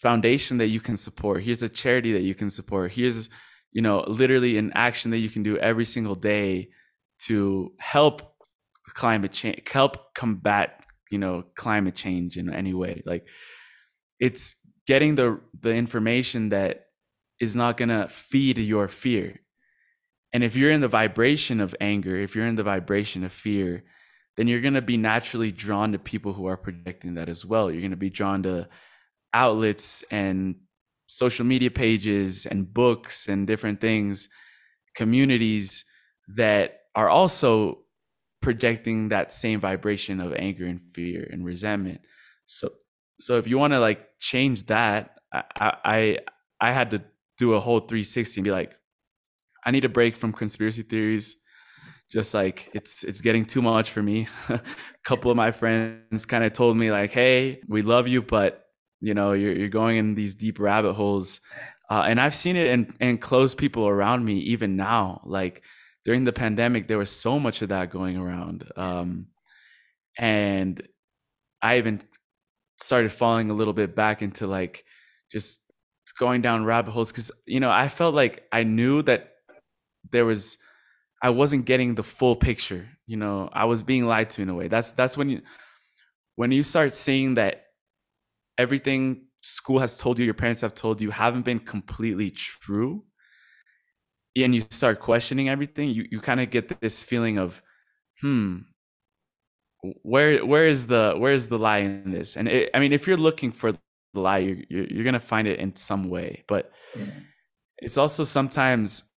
foundation that you can support. Here's a charity that you can support. Here's you know literally an action that you can do every single day to help climate change help combat you know climate change in any way. Like it's getting the the information that is not going to feed your fear and if you're in the vibration of anger if you're in the vibration of fear then you're going to be naturally drawn to people who are projecting that as well. You're going to be drawn to outlets and social media pages and books and different things, communities that are also projecting that same vibration of anger and fear and resentment. So, so if you want to like change that, I, I, I had to do a whole 360 and be like, I need a break from conspiracy theories just like it's it's getting too much for me. a couple of my friends kind of told me like, "Hey, we love you, but you know, you're you're going in these deep rabbit holes. uh, and I've seen it in in close people around me even now. Like during the pandemic, there was so much of that going around, um, and I even started falling a little bit back into like just going down rabbit holes because you know I felt like I knew that there was I wasn't getting the full picture. You know, I was being lied to in a way. That's that's when you when you start seeing that everything school has told you, your parents have told you, haven't been completely true, and you start questioning everything, you you kind of get this feeling of, hmm, where where is the where is the lie in this? And it, I mean, if you're looking for the lie, you're you're, you're gonna find it in some way, but it's also sometimes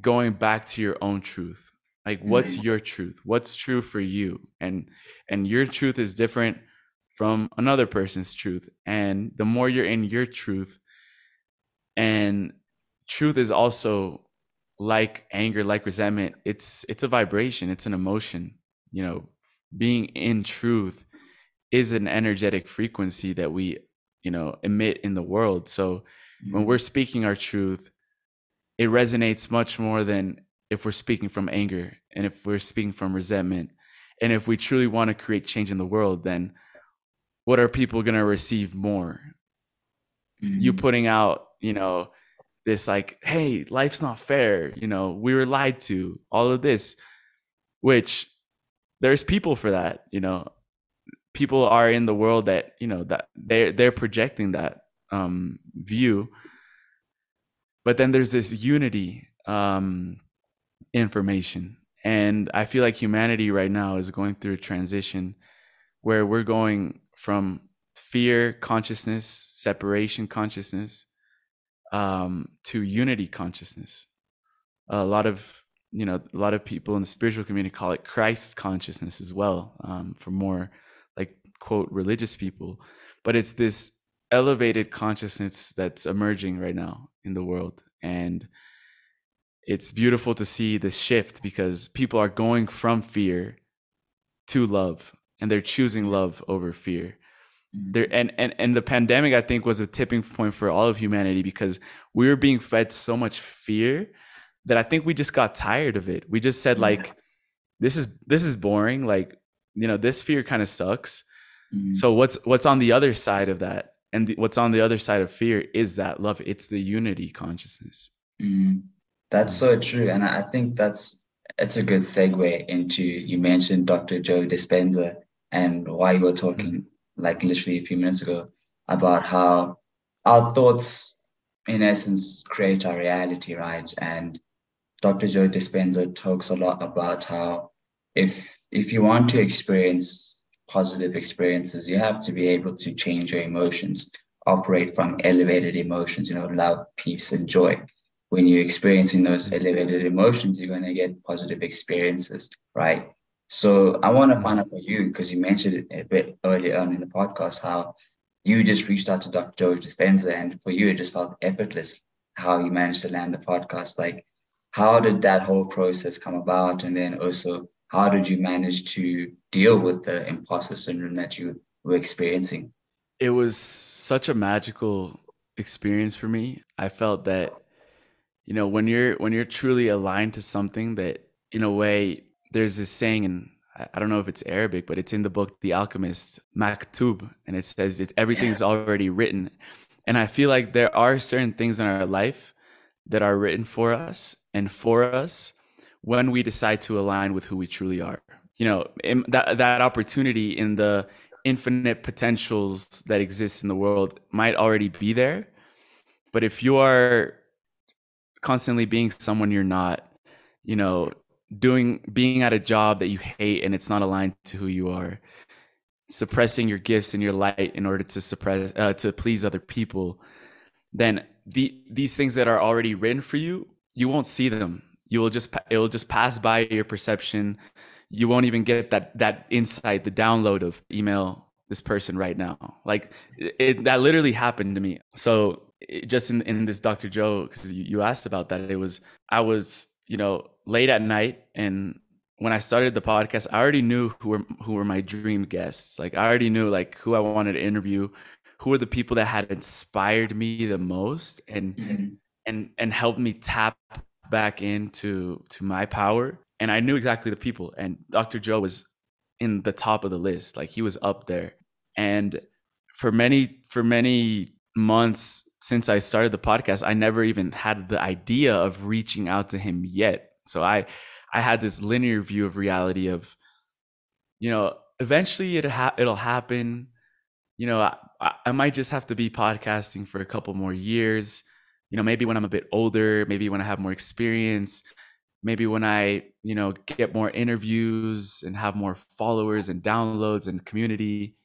going back to your own truth. Like what's mm-hmm. your truth? What's true for you? And and your truth is different from another person's truth. And the more you're in your truth and truth is also like anger like resentment it's it's a vibration it's an emotion. You know being in truth is an energetic frequency that we you know emit in the world. So mm-hmm. when we're speaking our truth it resonates much more than if we're speaking from anger and if we're speaking from resentment. And if we truly want to create change in the world then what are people going to receive more? Mm-hmm. you putting out you know this like hey life's not fair you know we were lied to all of this which there's people for that you know. People are in the world that you know that they're they're projecting that um view but then there's this unity um, information. And i feel like humanity right now is going through a transition where we're going from fear consciousness separation consciousness um, to unity consciousness. A lot of you know a lot of people in the spiritual community call it christ consciousness as well um, for more like quote religious people. But it's this elevated consciousness that's emerging right now in the world. And it's beautiful to see this shift because people are going from fear to love and they're choosing love over fear. Mm-hmm. there and, and and the pandemic i think was a tipping point for all of humanity because we were being fed so much fear that i think we just got tired of it. We just said like this is this is boring. Like you know this fear kind of sucks. Mm-hmm. so what's what's on the other side of that and the, what's on the other side of fear is that love. It's the unity consciousness. Mm, that's so true. And i think that's it's a good segue into you mentioned dr joe dispenza and why you were talking mm-hmm. like literally a few minutes ago about how our thoughts in essence create our reality right? And dr joe dispenza talks a lot about how if if you want to experience positive experiences, you have to be able to change your emotions, operate from elevated emotions, you know, love, peace, and joy. When you're experiencing those elevated emotions, you're going to get positive experiences, right? So I want to find out for you, because you mentioned it a bit earlier on in the podcast, how you just reached out to Dr. Joe Dispenza, and for you, it just felt effortless how you managed to land the podcast. Like, how did that whole process come about? And then also, how did you manage to deal with the imposter syndrome that you were experiencing? It was such a magical experience for me. I felt that you know when you're when you're truly aligned to something that in a way there's this saying and I don't know if it's Arabic, but it's in the book The Alchemist, Maktub, and it says it, everything's yeah. already written. And I feel like there are certain things in our life that are written for us and for us when we decide to align with who we truly are. You know, that that opportunity in the infinite potentials that exist in the world might already be there, but if you are constantly being someone you're not, you know, doing being at a job that you hate and it's not aligned to who you are, suppressing your gifts and your light in order to suppress uh, to please other people, then the these things that are already written for you, you won't see them you will just it will just pass by your perception. You won't even get that that insight the download of email this person right now. Like it, that literally happened to me. So it, just in, in this dr joe because you, you asked about that it was i was you know late at night and when i started the podcast i already knew who were who were my dream guests. Like i already knew like who i wanted to interview who were the people that had inspired me the most and mm-hmm. and and helped me tap back into to my power and i knew exactly the people and dr joe was in the top of the list like he was up there. And for many for many months since i started the podcast i never even had the idea of reaching out to him yet. So i i had this linear view of reality of you know eventually it ha- it'll happen. You know I, I might just have to be podcasting for a couple more years you know maybe when i'm a bit older maybe when i have more experience maybe when i you know get more interviews and have more followers and downloads and community.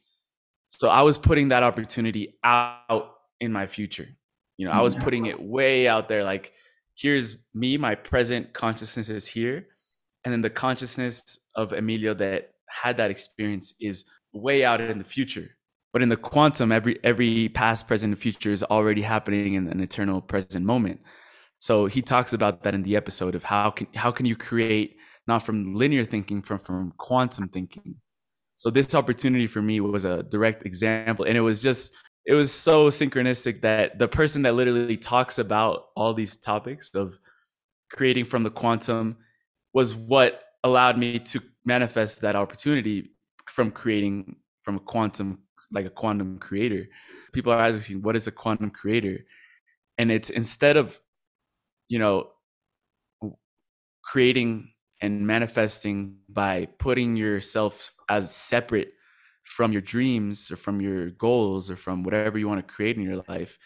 So i was putting that opportunity out in my future. You know i was putting it mm-hmm. way out there like here's me my present consciousness is here and then the consciousness of emilio that had that experience is way out in the future but in the quantum every every past present and future is already happening in an eternal present moment. So he talks about that in the episode of how can how can you create not from linear thinking from from quantum thinking. So this opportunity for me was a direct example. And it was just it was so synchronistic that the person that literally talks about all these topics of creating from the quantum was what allowed me to manifest that opportunity from creating from a quantum like a quantum creator. People are asking, what is a quantum creator? And it's instead of, you know, creating and manifesting by putting yourself as separate from your dreams or from your goals or from whatever you want to create in your life,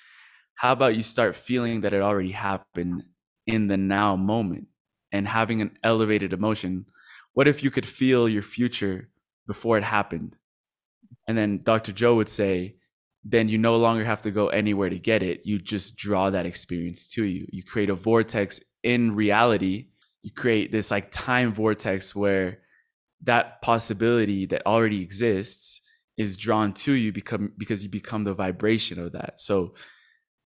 how about you start feeling that it already happened in the now moment and having an elevated emotion? What if you could feel your future before it happened? And then Dr. Joe would say, then you no longer have to go anywhere to get it. You just draw that experience to you. You create a vortex in reality. You create this like time vortex where that possibility that already exists is drawn to you become because you become the vibration of that. So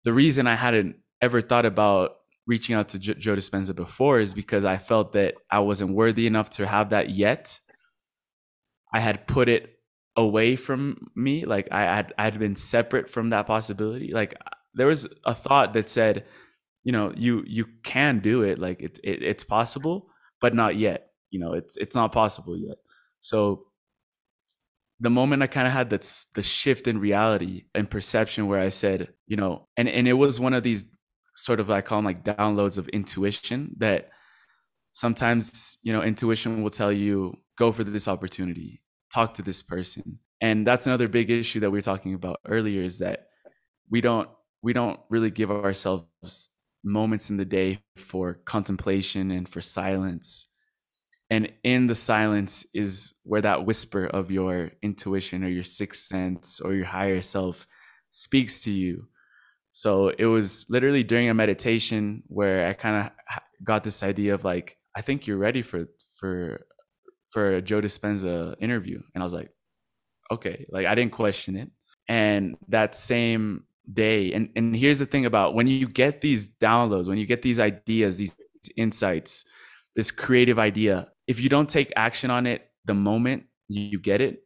the reason I hadn't ever thought about reaching out to J- Joe Dispenza before is because I felt that I wasn't worthy enough to have that yet. I had put it away from me like i had i had been separate from that possibility. Like there was a thought that said you know you you can do it like it, it it's possible but not yet you know it's it's not possible yet. So the moment i kind of had that the shift in reality and perception where i said you know and and it was one of these sort of i call them like downloads of intuition that sometimes you know intuition will tell you go for this opportunity talk to this person. And that's another big issue that we were talking about earlier is that we don't we don't really give ourselves moments in the day for contemplation and for silence. And in the silence is where that whisper of your intuition or your sixth sense or your higher self speaks to you. So it was literally during a meditation where i kind of got this idea of like i think you're ready for for for a Joe Dispenza interview. And I was like, okay, like I didn't question it. And that same day, and, and here's the thing about when you get these downloads, when you get these ideas, these insights, this creative idea, if you don't take action on it the moment you get it,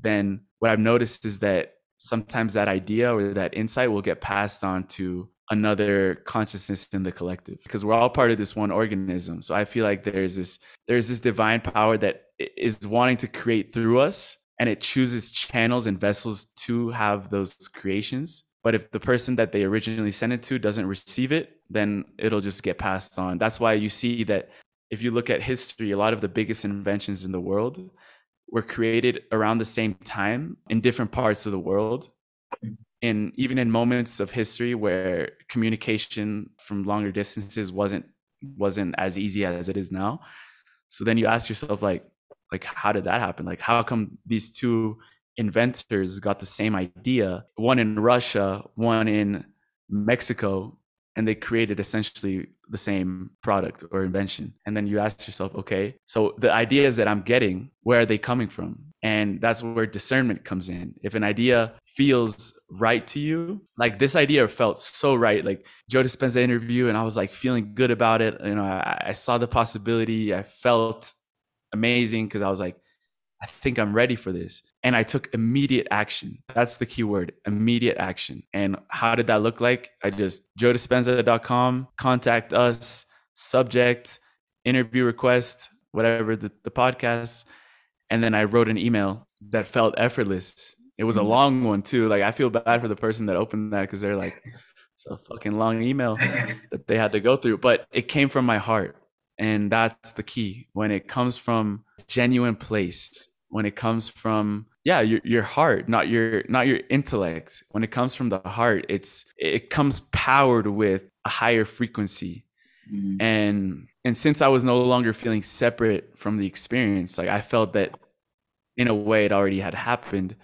then what I've noticed is that sometimes that idea or that insight will get passed on to another consciousness in the collective because we're all part of this one organism. So i feel like there's this there's this divine power that is wanting to create through us and it chooses channels and vessels to have those creations. But if the person that they originally sent it to doesn't receive it then it'll just get passed on. That's why you see that if you look at history a lot of the biggest inventions in the world were created around the same time in different parts of the world in even in moments of history where communication from longer distances wasn't wasn't as easy as it is now. So then you ask yourself like like how did that happen? Like how come these two inventors got the same idea one in russia one in mexico and they created essentially the same product or invention? And then you ask yourself okay so the ideas that i'm getting where are they coming from and that's where discernment comes in if an idea feels right to you like this idea felt so right like joe dispenza interview and i was like feeling good about it you know i, I saw the possibility i felt amazing because i was like I think I'm ready for this. And I took immediate action. That's the key word immediate action. And how did that look like? I just, joedispenza.com, contact us, subject, interview request, whatever the, the podcast. And then I wrote an email that felt effortless. It was a mm-hmm. long one too. Like I feel bad for the person that opened that because they're like, it's a fucking long email that they had to go through. But it came from my heart. And that's the key. When it comes from genuine place, when it comes from yeah your, your heart not your not your intellect when it comes from the heart it's it comes powered with a higher frequency mm. and and since i was no longer feeling separate from the experience like i felt that in a way it already had happened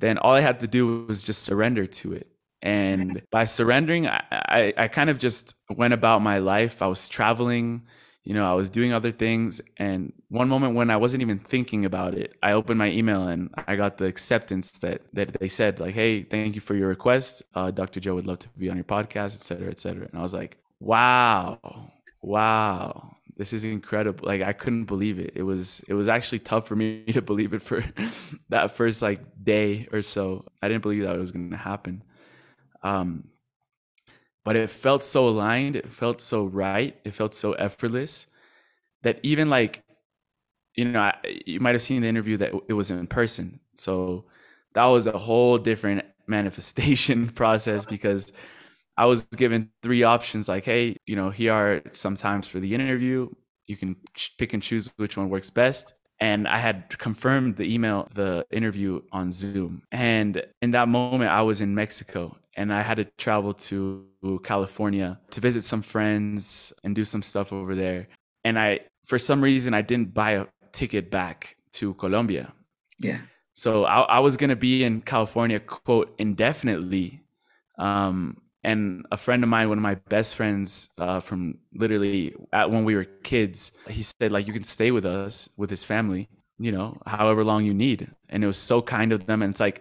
then all i had to do was just surrender to it and by surrendering I, I, I kind of just went about my life i was traveling you know, I was doing other things. And one moment when I wasn't even thinking about it, I opened my email and I got the acceptance that, that they said, like, hey, thank you for your request. Uh, Dr. Joe would love to be on your podcast, et cetera, et cetera. And I was like, wow, wow, this is incredible. Like, I couldn't believe it. It was, it was actually tough for me to believe it for that first like day or so. I didn't believe that it was going to happen. Um, but it felt so aligned it felt so right it felt so effortless that even like you know I, you might have seen the interview that it was in person so that was a whole different manifestation process because i was given three options like hey you know here are some times for the interview you can pick and choose which one works best and I had confirmed the email, the interview on Zoom. And in that moment, I was in Mexico and I had to travel to California to visit some friends and do some stuff over there. And I, for some reason, I didn't buy a ticket back to Colombia. Yeah. So I, I was going to be in California, quote, indefinitely. Um, and a friend of mine one of my best friends uh, from literally at when we were kids he said like you can stay with us with his family you know however long you need. And it was so kind of them. And it's like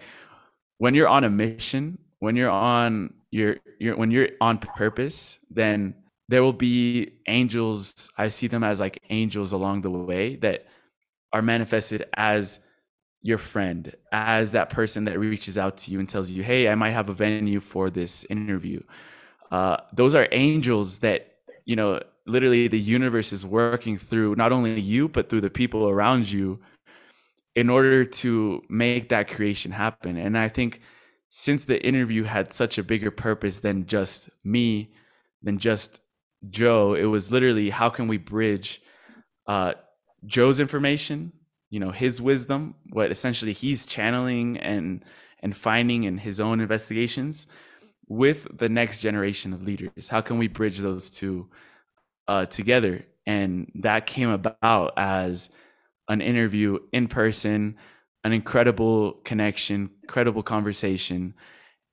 when you're on a mission when you're on your you're when you're on purpose then there will be angels. I see them as like angels along the way that are manifested as your friend as that person that reaches out to you and tells you, "Hey, I might have a venue for this interview." Uh, those are angels that you know literally the universe is working through not only you but through the people around you in order to make that creation happen. And I think since the interview had such a bigger purpose than just me, than just Joe, it was literally how can we bridge uh, Joe's information you know his wisdom what essentially he's channeling and and finding in his own investigations with the next generation of leaders. How can we bridge those two uh, together? And that came about as an interview in person an incredible connection incredible conversation.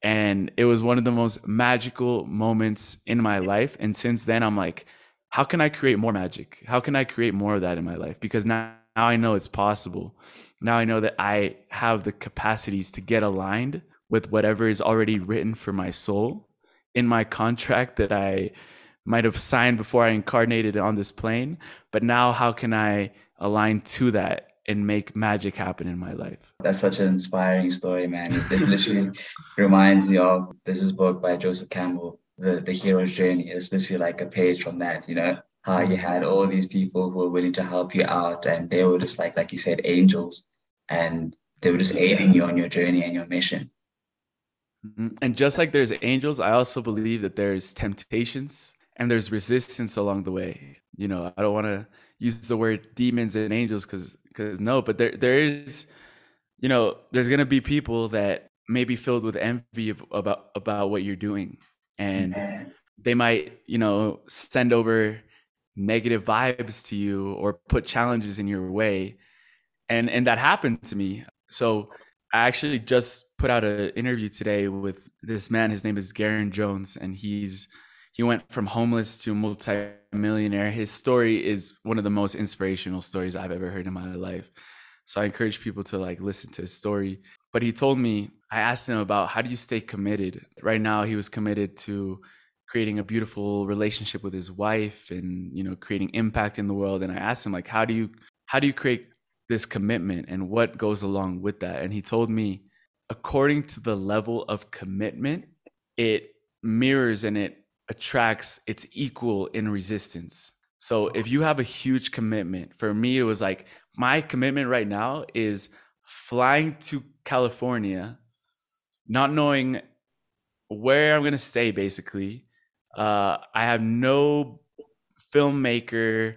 And it was one of the most magical moments in my life. And since then i'm like how can i create more magic? How can i create more of that in my life? Because now now I know it's possible. Now I know that I have the capacities to get aligned with whatever is already written for my soul in my contract that I might have signed before I incarnated on this plane. But now, how can I align to that and make magic happen in my life? That's such an inspiring story, man. It literally reminds me of this is book by Joseph Campbell, the the hero's journey. It's literally like a page from that, you know how you had all these people who were willing to help you out and they were just like like you said angels and they were just aiding you on your journey and your mission. Mm-hmm. and just like there's angels i also believe that there's temptations and there's resistance along the way. You know i don't want to use the word demons and angels because because no but there there is you know there's going to be people that may be filled with envy about about what you're doing. And they might you know send over negative vibes to you or put challenges in your way. And and that happened to me. So i actually just put out an interview today with this man. His name is Garrain Jones and he's he went from homeless to multi-millionaire. His story is one of the most inspirational stories i've ever heard in my life. So i encourage people to like listen to his story. But he told me i asked him about how do you stay committed? Right now he was committed to creating a beautiful relationship with his wife and you know creating impact in the world and i asked him like how do you how do you create this commitment and what goes along with that. And he told me, according to the level of commitment, it mirrors and it attracts its equal in resistance. So if you have a huge commitment, for me, it was like my commitment right now is flying to California, not knowing where I'm going to stay, basically. Uh, I have no filmmaker,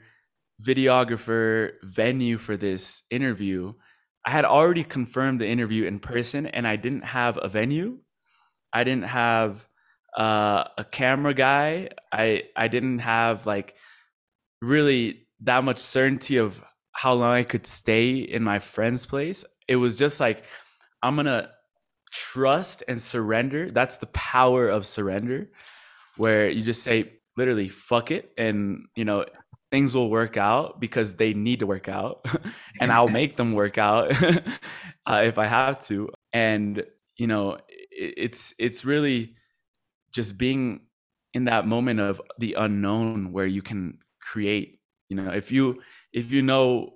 videographer, venue for this interview. I had already confirmed the interview in person and I didn't have a venue. I didn't have uh, a camera guy. I I didn't have like really that much certainty of how long I could stay in my friend's place. It was just like I'm gonna trust and surrender. That's the power of surrender, where you just say literally fuck it, and you know things will work out because they need to work out, and I'll make them work out uh, if I have to. And you know, it's it's really just being in that moment of the unknown where you can create you know if you if you know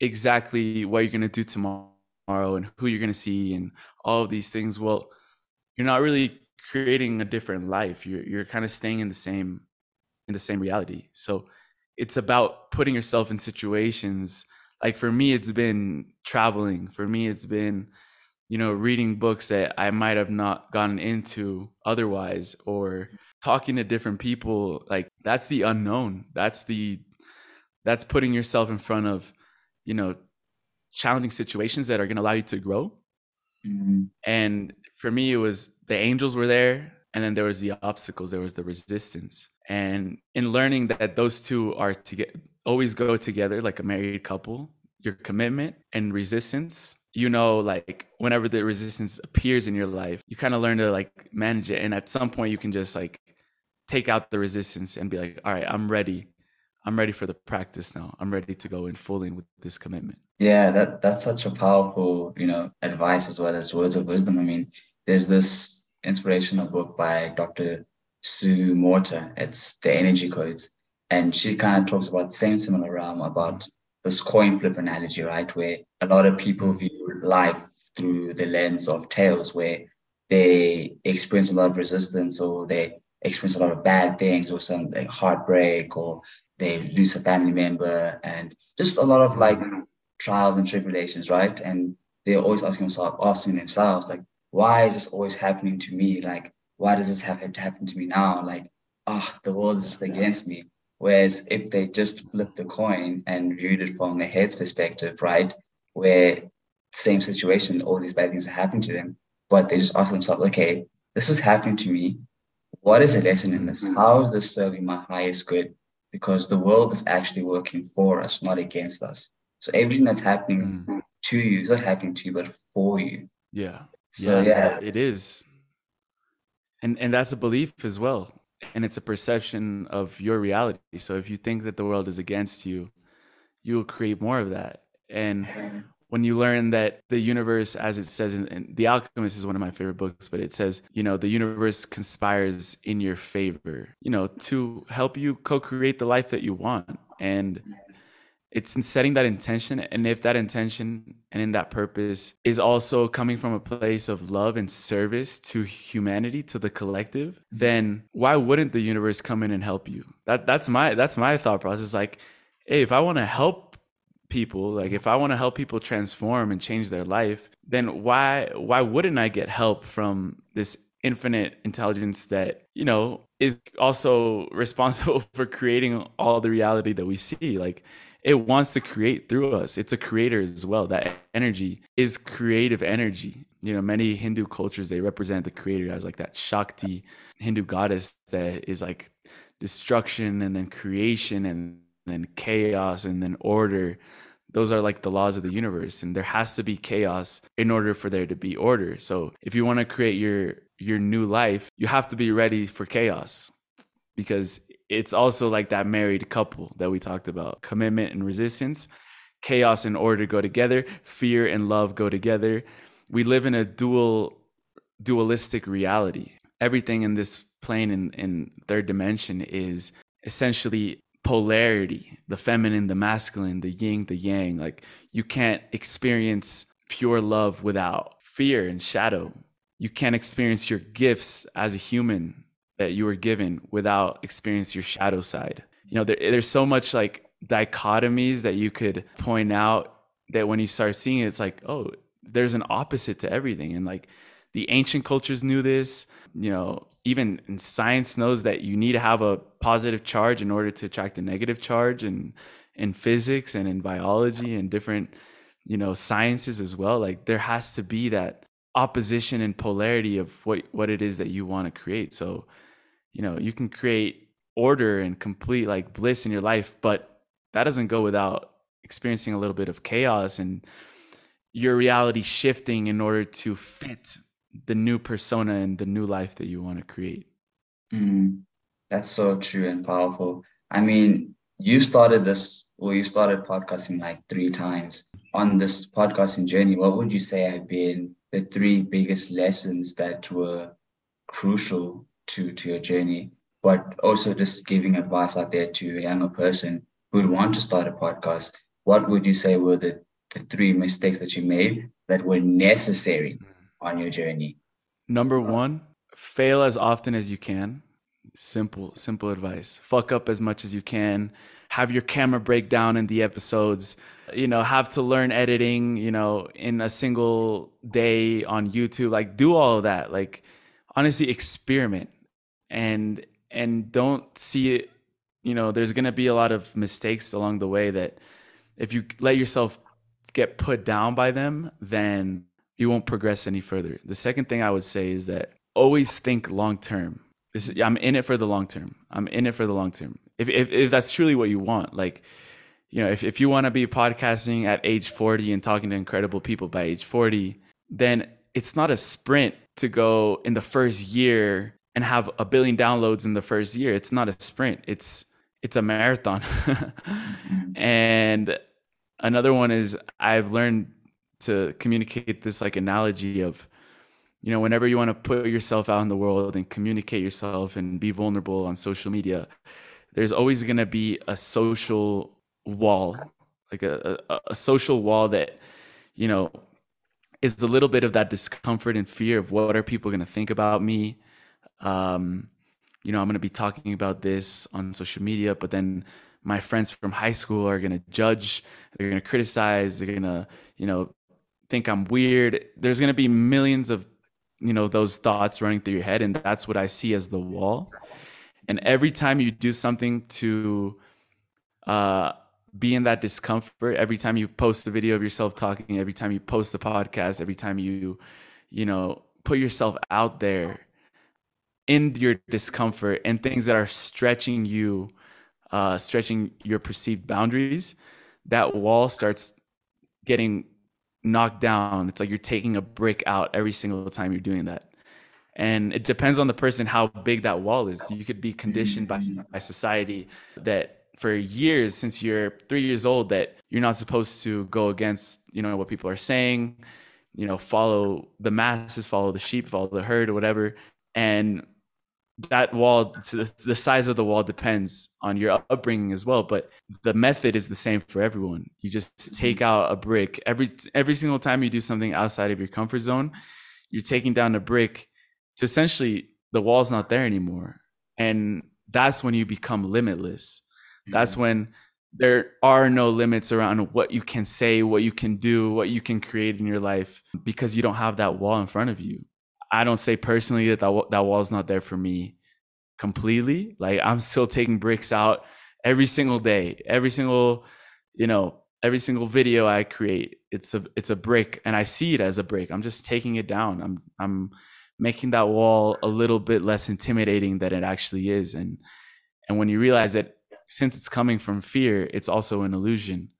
exactly what you're going to do tomorrow and who you're going to see and all of these things well you're not really creating a different life you're you're kind of staying in the same in the same reality so it's about putting yourself in situations like for me it's been traveling for me it's been you know, reading books that I might have not gotten into otherwise or talking to different people, like that's the unknown. That's the that's putting yourself in front of, you know, challenging situations that are going to allow you to grow. Mm-hmm. And for me it was the angels were there and then there was the obstacles, there was the resistance. And in learning that those two are to get always go together like a married couple, your commitment and resistance you know like whenever the resistance appears in your life you kind of learn to like manage it. And at some point you can just like take out the resistance and be like all right i'm ready. I'm ready for the practice now. I'm ready to go in fully with this commitment. Yeah that that's such a powerful you know advice as well as words of wisdom. I mean there's this inspirational book by dr sue morter it's the energy codes and she kind of talks about the same similar realm about this coin flip analogy, right? Where a lot of people view life through the lens of tails, where they experience a lot of resistance or they experience a lot of bad things or some like heartbreak or they lose a family member and just a lot of like trials and tribulations, right? And they're always asking themselves, asking themselves, like, why is this always happening to me? Like, why does this have to happen to me now? Like, ah, oh, the world is just against me. Whereas if they just flip the coin and viewed it from the head's perspective, right, where same situation, all these bad things are happening to them, but they just ask themselves, okay, this is happening to me. What is the lesson in this? How is this serving my highest good? Because the world is actually working for us, not against us. So everything that's happening mm. to you is not happening to you, but for you. Yeah. So yeah, yeah. it is. And and that's a belief as well and it's a perception of your reality. So if you think that the world is against you, you will create more of that. And when you learn that the universe, as it says in, in, The Alchemist, is one of my favorite books, but it says, you know, the universe conspires in your favor, you know, to help you co create the life that you want. And it's in setting that intention and if that intention and in that purpose is also coming from a place of love and service to humanity to the collective then why wouldn't the universe come in and help you? That that's my that's my thought process. Like hey if i want to help people like if i want to help people transform and change their life then why why wouldn't i get help from this infinite intelligence that you know is also responsible for creating all the reality that we see? Like it wants to create through us. It's a creator as well. That energy is creative energy. You know, many Hindu cultures they represent the creator as like that Shakti Hindu goddess that is like destruction and then creation and then chaos and then order. Those are like the laws of the universe and there has to be chaos in order for there to be order. So if you want to create your your new life, you have to be ready for chaos because it's also like that married couple that we talked about commitment and resistance chaos and order go together fear and love go together we live in a dual dualistic reality everything in this plane in, in third dimension is essentially polarity, the feminine, the masculine, the yin, the yang. Like you can't experience pure love without fear and shadow. You can't experience your gifts as a human that you were given without experience your shadow side. You know, there, there's so much like dichotomies that you could point out that when you start seeing it, it's like, oh, there's an opposite to everything. And like the ancient cultures knew this, you know, even in science knows that you need to have a positive charge in order to attract a negative charge and in physics and in biology and different, you know, sciences as well. Like there has to be that opposition and polarity of what what it is that you want to create. So, you know, you can create order and complete like bliss in your life, but that doesn't go without experiencing a little bit of chaos and your reality shifting in order to fit the new persona and the new life that you want to create. Mm, that's so true and powerful. I mean, you started this, or you started podcasting like three times. On this podcasting journey, what would you say have been the three biggest lessons that were crucial to, to your journey? But also just giving advice out there to a younger person who'd want to start a podcast. What would you say were the, the three mistakes that you made that were necessary mm. on your journey? Number one, fail as often as you can. Simple, simple advice. Fuck up as much as you can. Have your camera break down in the episodes. You know, have to learn editing, you know, in a single day on YouTube. Like do all of that. Like honestly experiment and and don't see it, you know, there's gonna be a lot of mistakes along the way that if you let yourself get put down by them, then you won't progress any further. The second thing I would say is that always think long term. This I'm in it for the long term. I'm in it for the long term. If, if if that's truly what you want, like you know, if if you want to be podcasting at age 40 and talking to incredible people by age 40, then it's not a sprint to go in the first year and have a billion downloads in the first year. It's not a sprint. It's it's a marathon. Mm-hmm. and another one is I've learned to communicate this like analogy of you know whenever you want to put yourself out in the world and communicate yourself and be vulnerable on social media there's always going to be a social wall like a, a, a social wall that you know is a little bit of that discomfort and fear of what are people going to think about me um you know i'm going to be talking about this on social media but then my friends from high school are going to judge they're going to criticize they're going to you know think I'm weird. There's going to be millions of, you know, those thoughts running through your head. And that's what I see as the wall. And every time you do something to uh, be in that discomfort, every time you post a video of yourself talking, every time you post a podcast, every time you, you know, put yourself out there in your discomfort and things that are stretching you, uh, stretching your perceived boundaries, that wall starts getting knocked down. It's like you're taking a brick out every single time you're doing that. And it depends on the person how big that wall is. You could be conditioned by, by society that for years since you're three years old that you're not supposed to go against, you know, what people are saying, you know, follow the masses, follow the sheep, follow the herd or whatever. And that wall the size of the wall depends on your upbringing as well but the method is the same for everyone. You just mm-hmm. take out a brick. Every every single time you do something outside of your comfort zone you're taking down a brick to essentially the wall's not there anymore. And that's when you become limitless. That's when there are no limits around what you can say what you can do what you can create in your life because you don't have that wall in front of you I don't say personally that that, that wall's not there for me completely. Like I'm still taking bricks out every single day, every single, you know, every single video I create. It's a it's a brick, and I see it as a brick. I'm just taking it down. I'm I'm making that wall a little bit less intimidating than it actually is, and and when you realize that since it's coming from fear, it's also an illusion.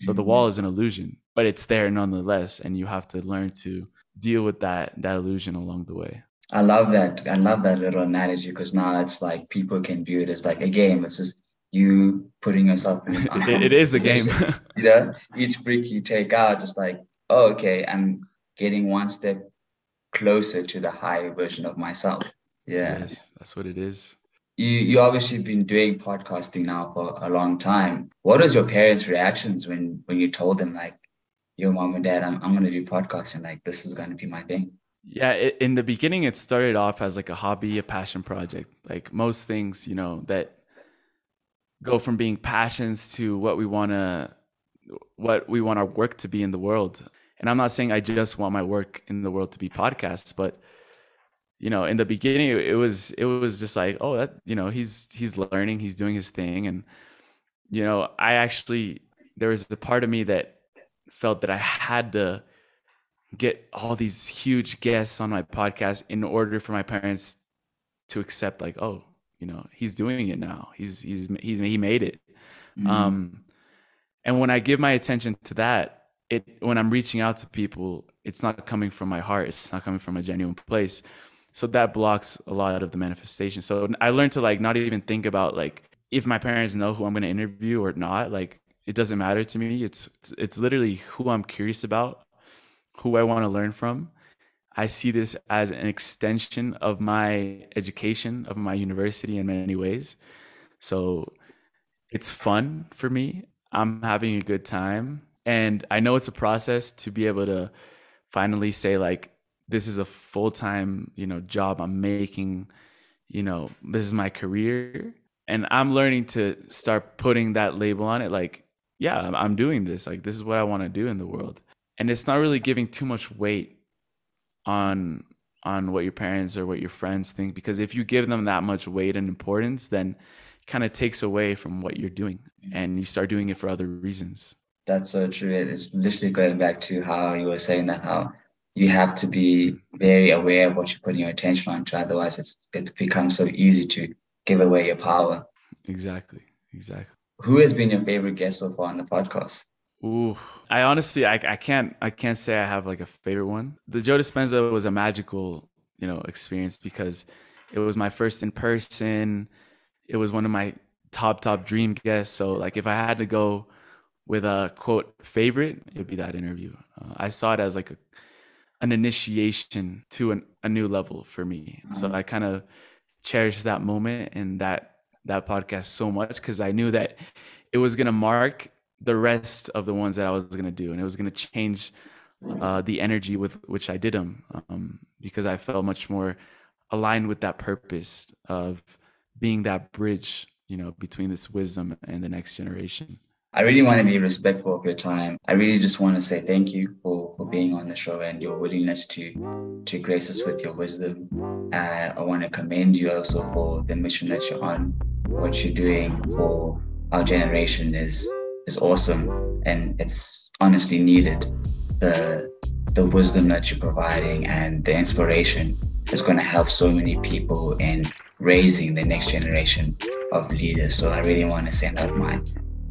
So the mm-hmm. wall is an illusion, but it's there nonetheless, and you have to learn to deal with that that illusion along the way. I love that. I love that little analogy because now it's like people can view it as like a game. It's just you putting yourself in this. it is a game. you know, each brick you take out is like, oh, okay, I'm getting one step closer to the higher version of myself. Yeah, yes, that's what it is. you you obviously been doing podcasting now for a long time. What was your parents' reactions when when you told them like, "Yo, mom and dad, I'm I'm gonna do podcasting. Like, this is gonna be my thing." Yeah, it, in the beginning, it started off as like a hobby, a passion project. Like most things, you know, that go from being passions to what we want to, what we want our work to be in the world. And I'm not saying I just want my work in the world to be podcasts, but you know, in the beginning, it was it was just like, oh, that you know, he's he's learning, he's doing his thing, and you know, I actually there was a part of me that felt that I had to get all these huge guests on my podcast in order for my parents to accept like oh you know he's doing it now. He's he's he's he made it. Mm-hmm. um and when i give my attention to that it when i'm reaching out to people it's not coming from my heart. It's not coming from a genuine place. So that blocks a lot of the manifestation. So i learned to like not even think about like if my parents know who i'm going to interview or not like it doesn't matter to me it's it's literally who i'm curious about who I want to learn from. I see this as an extension of my education, of my university in many ways. So it's fun for me. I'm having a good time. And I know it's a process to be able to finally say, like, this is a full time, you know, job I'm making, you know, this is my career. And I'm learning to start putting that label on it. Like, yeah, I'm doing this. Like, this is what I want to do in the world. And it's not really giving too much weight on on what your parents or what your friends think because if you give them that much weight and importance then kind of takes away from what you're doing and you start doing it for other reasons. That's so true. It's literally going back to how you were saying that how you have to be very aware of what you're putting your attention on to otherwise it's it becomes so easy to give away your power. Exactly. Exactly who has been your favorite guest so far on the podcast Ooh, I honestly, I, I can't, I can't say I have like a favorite one. The Joe Dispenza was a magical, you know, experience because it was my first in person. It was one of my top, top dream guests. So like, if I had to go with a quote favorite, it'd be that interview. Uh, I saw it as like a, an initiation to an, a new level for me. Nice. So I kind of cherished that moment and that that podcast so much because I knew that it was gonna mark the rest of the ones that I was going to do, and it was going to change uh, the energy with which I did them um, because I felt much more aligned with that purpose of being that bridge, you know, between this wisdom and the next generation. I really want to be respectful of your time. I really just want to say thank you for, for being on the show and your willingness to to grace us with your wisdom. Uh, I want to commend you also for the mission that you're on. What you're doing for our generation is is awesome and it's honestly needed. The the wisdom that you're providing and the inspiration is going to help so many people in raising the next generation of leaders. So I really want to send out my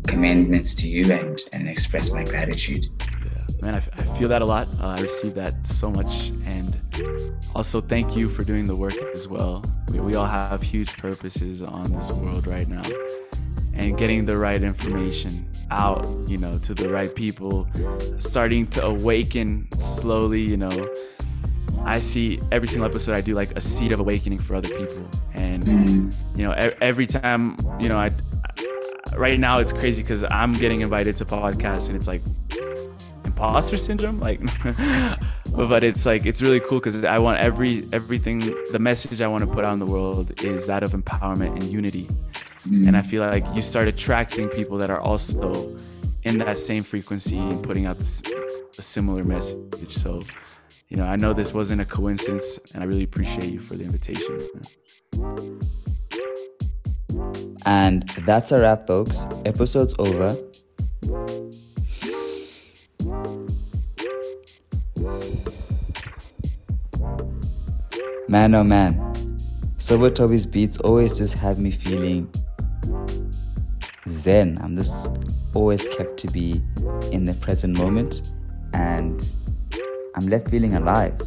commendments to you and, and express my gratitude. Yeah, man, I, I feel that a lot. Uh, I receive that so much. And also, thank you for doing the work as well. We, we all have huge purposes on this world right now. And getting the right information out, you know, to the right people, starting to awaken slowly, you know. I see every single episode I do like a seed of awakening for other people. And, mm. you know, every time, you know, I, right now it's crazy because I'm getting invited to podcasts and it's like imposter syndrome. Like, but it's like, it's really cool because I want every, everything, the message I want to put out in the world is that of empowerment and unity. Mm. And I feel like you start attracting people that are also in that same frequency and putting out this, a similar message. So, you know, I know this wasn't a coincidence, and I really appreciate you for the invitation. And that's a wrap, folks. Episode's over. Man, oh man. Sober Toby's beats always just have me feeling zen. I'm just always kept to be in the present moment and I'm left feeling alive.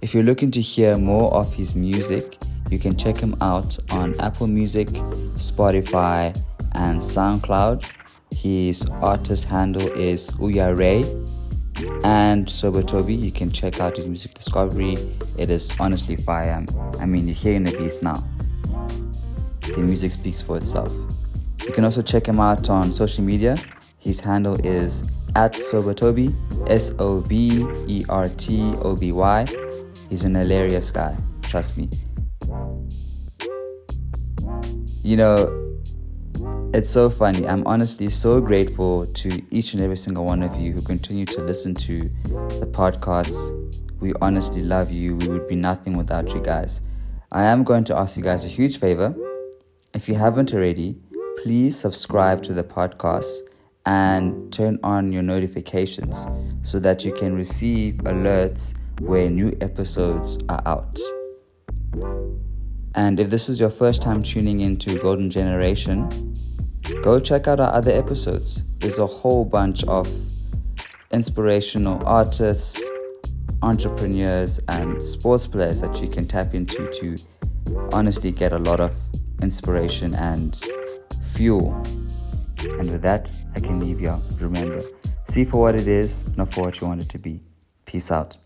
If you're looking to hear more of his music, you can check him out on Apple Music, Spotify, and SoundCloud. His artist handle is Uya. And Sober Toby, you can check out his music discovery. It is honestly fire. I mean, you're hearing the beats now. the music speaks for itself. You can also check him out on social media. His handle is at Sobertoby, S O B E R T O B Y. He's an hilarious guy, trust me. You know, it's so funny. I'm honestly so grateful to each and every single one of you who continue to listen to the podcast. We honestly love you. We would be nothing without you guys. I am going to ask you guys a huge favor. If you haven't already, please subscribe to the podcast and turn on your notifications so that you can receive alerts where new episodes are out. And if this is your first time tuning into Golden Generation, go check out our other episodes. There's a whole bunch of inspirational artists, entrepreneurs, and sports players that you can tap into to honestly get a lot of inspiration and fuel. And with that, I can leave you. Remember, see for what it is, not for what you want it to be. Peace out.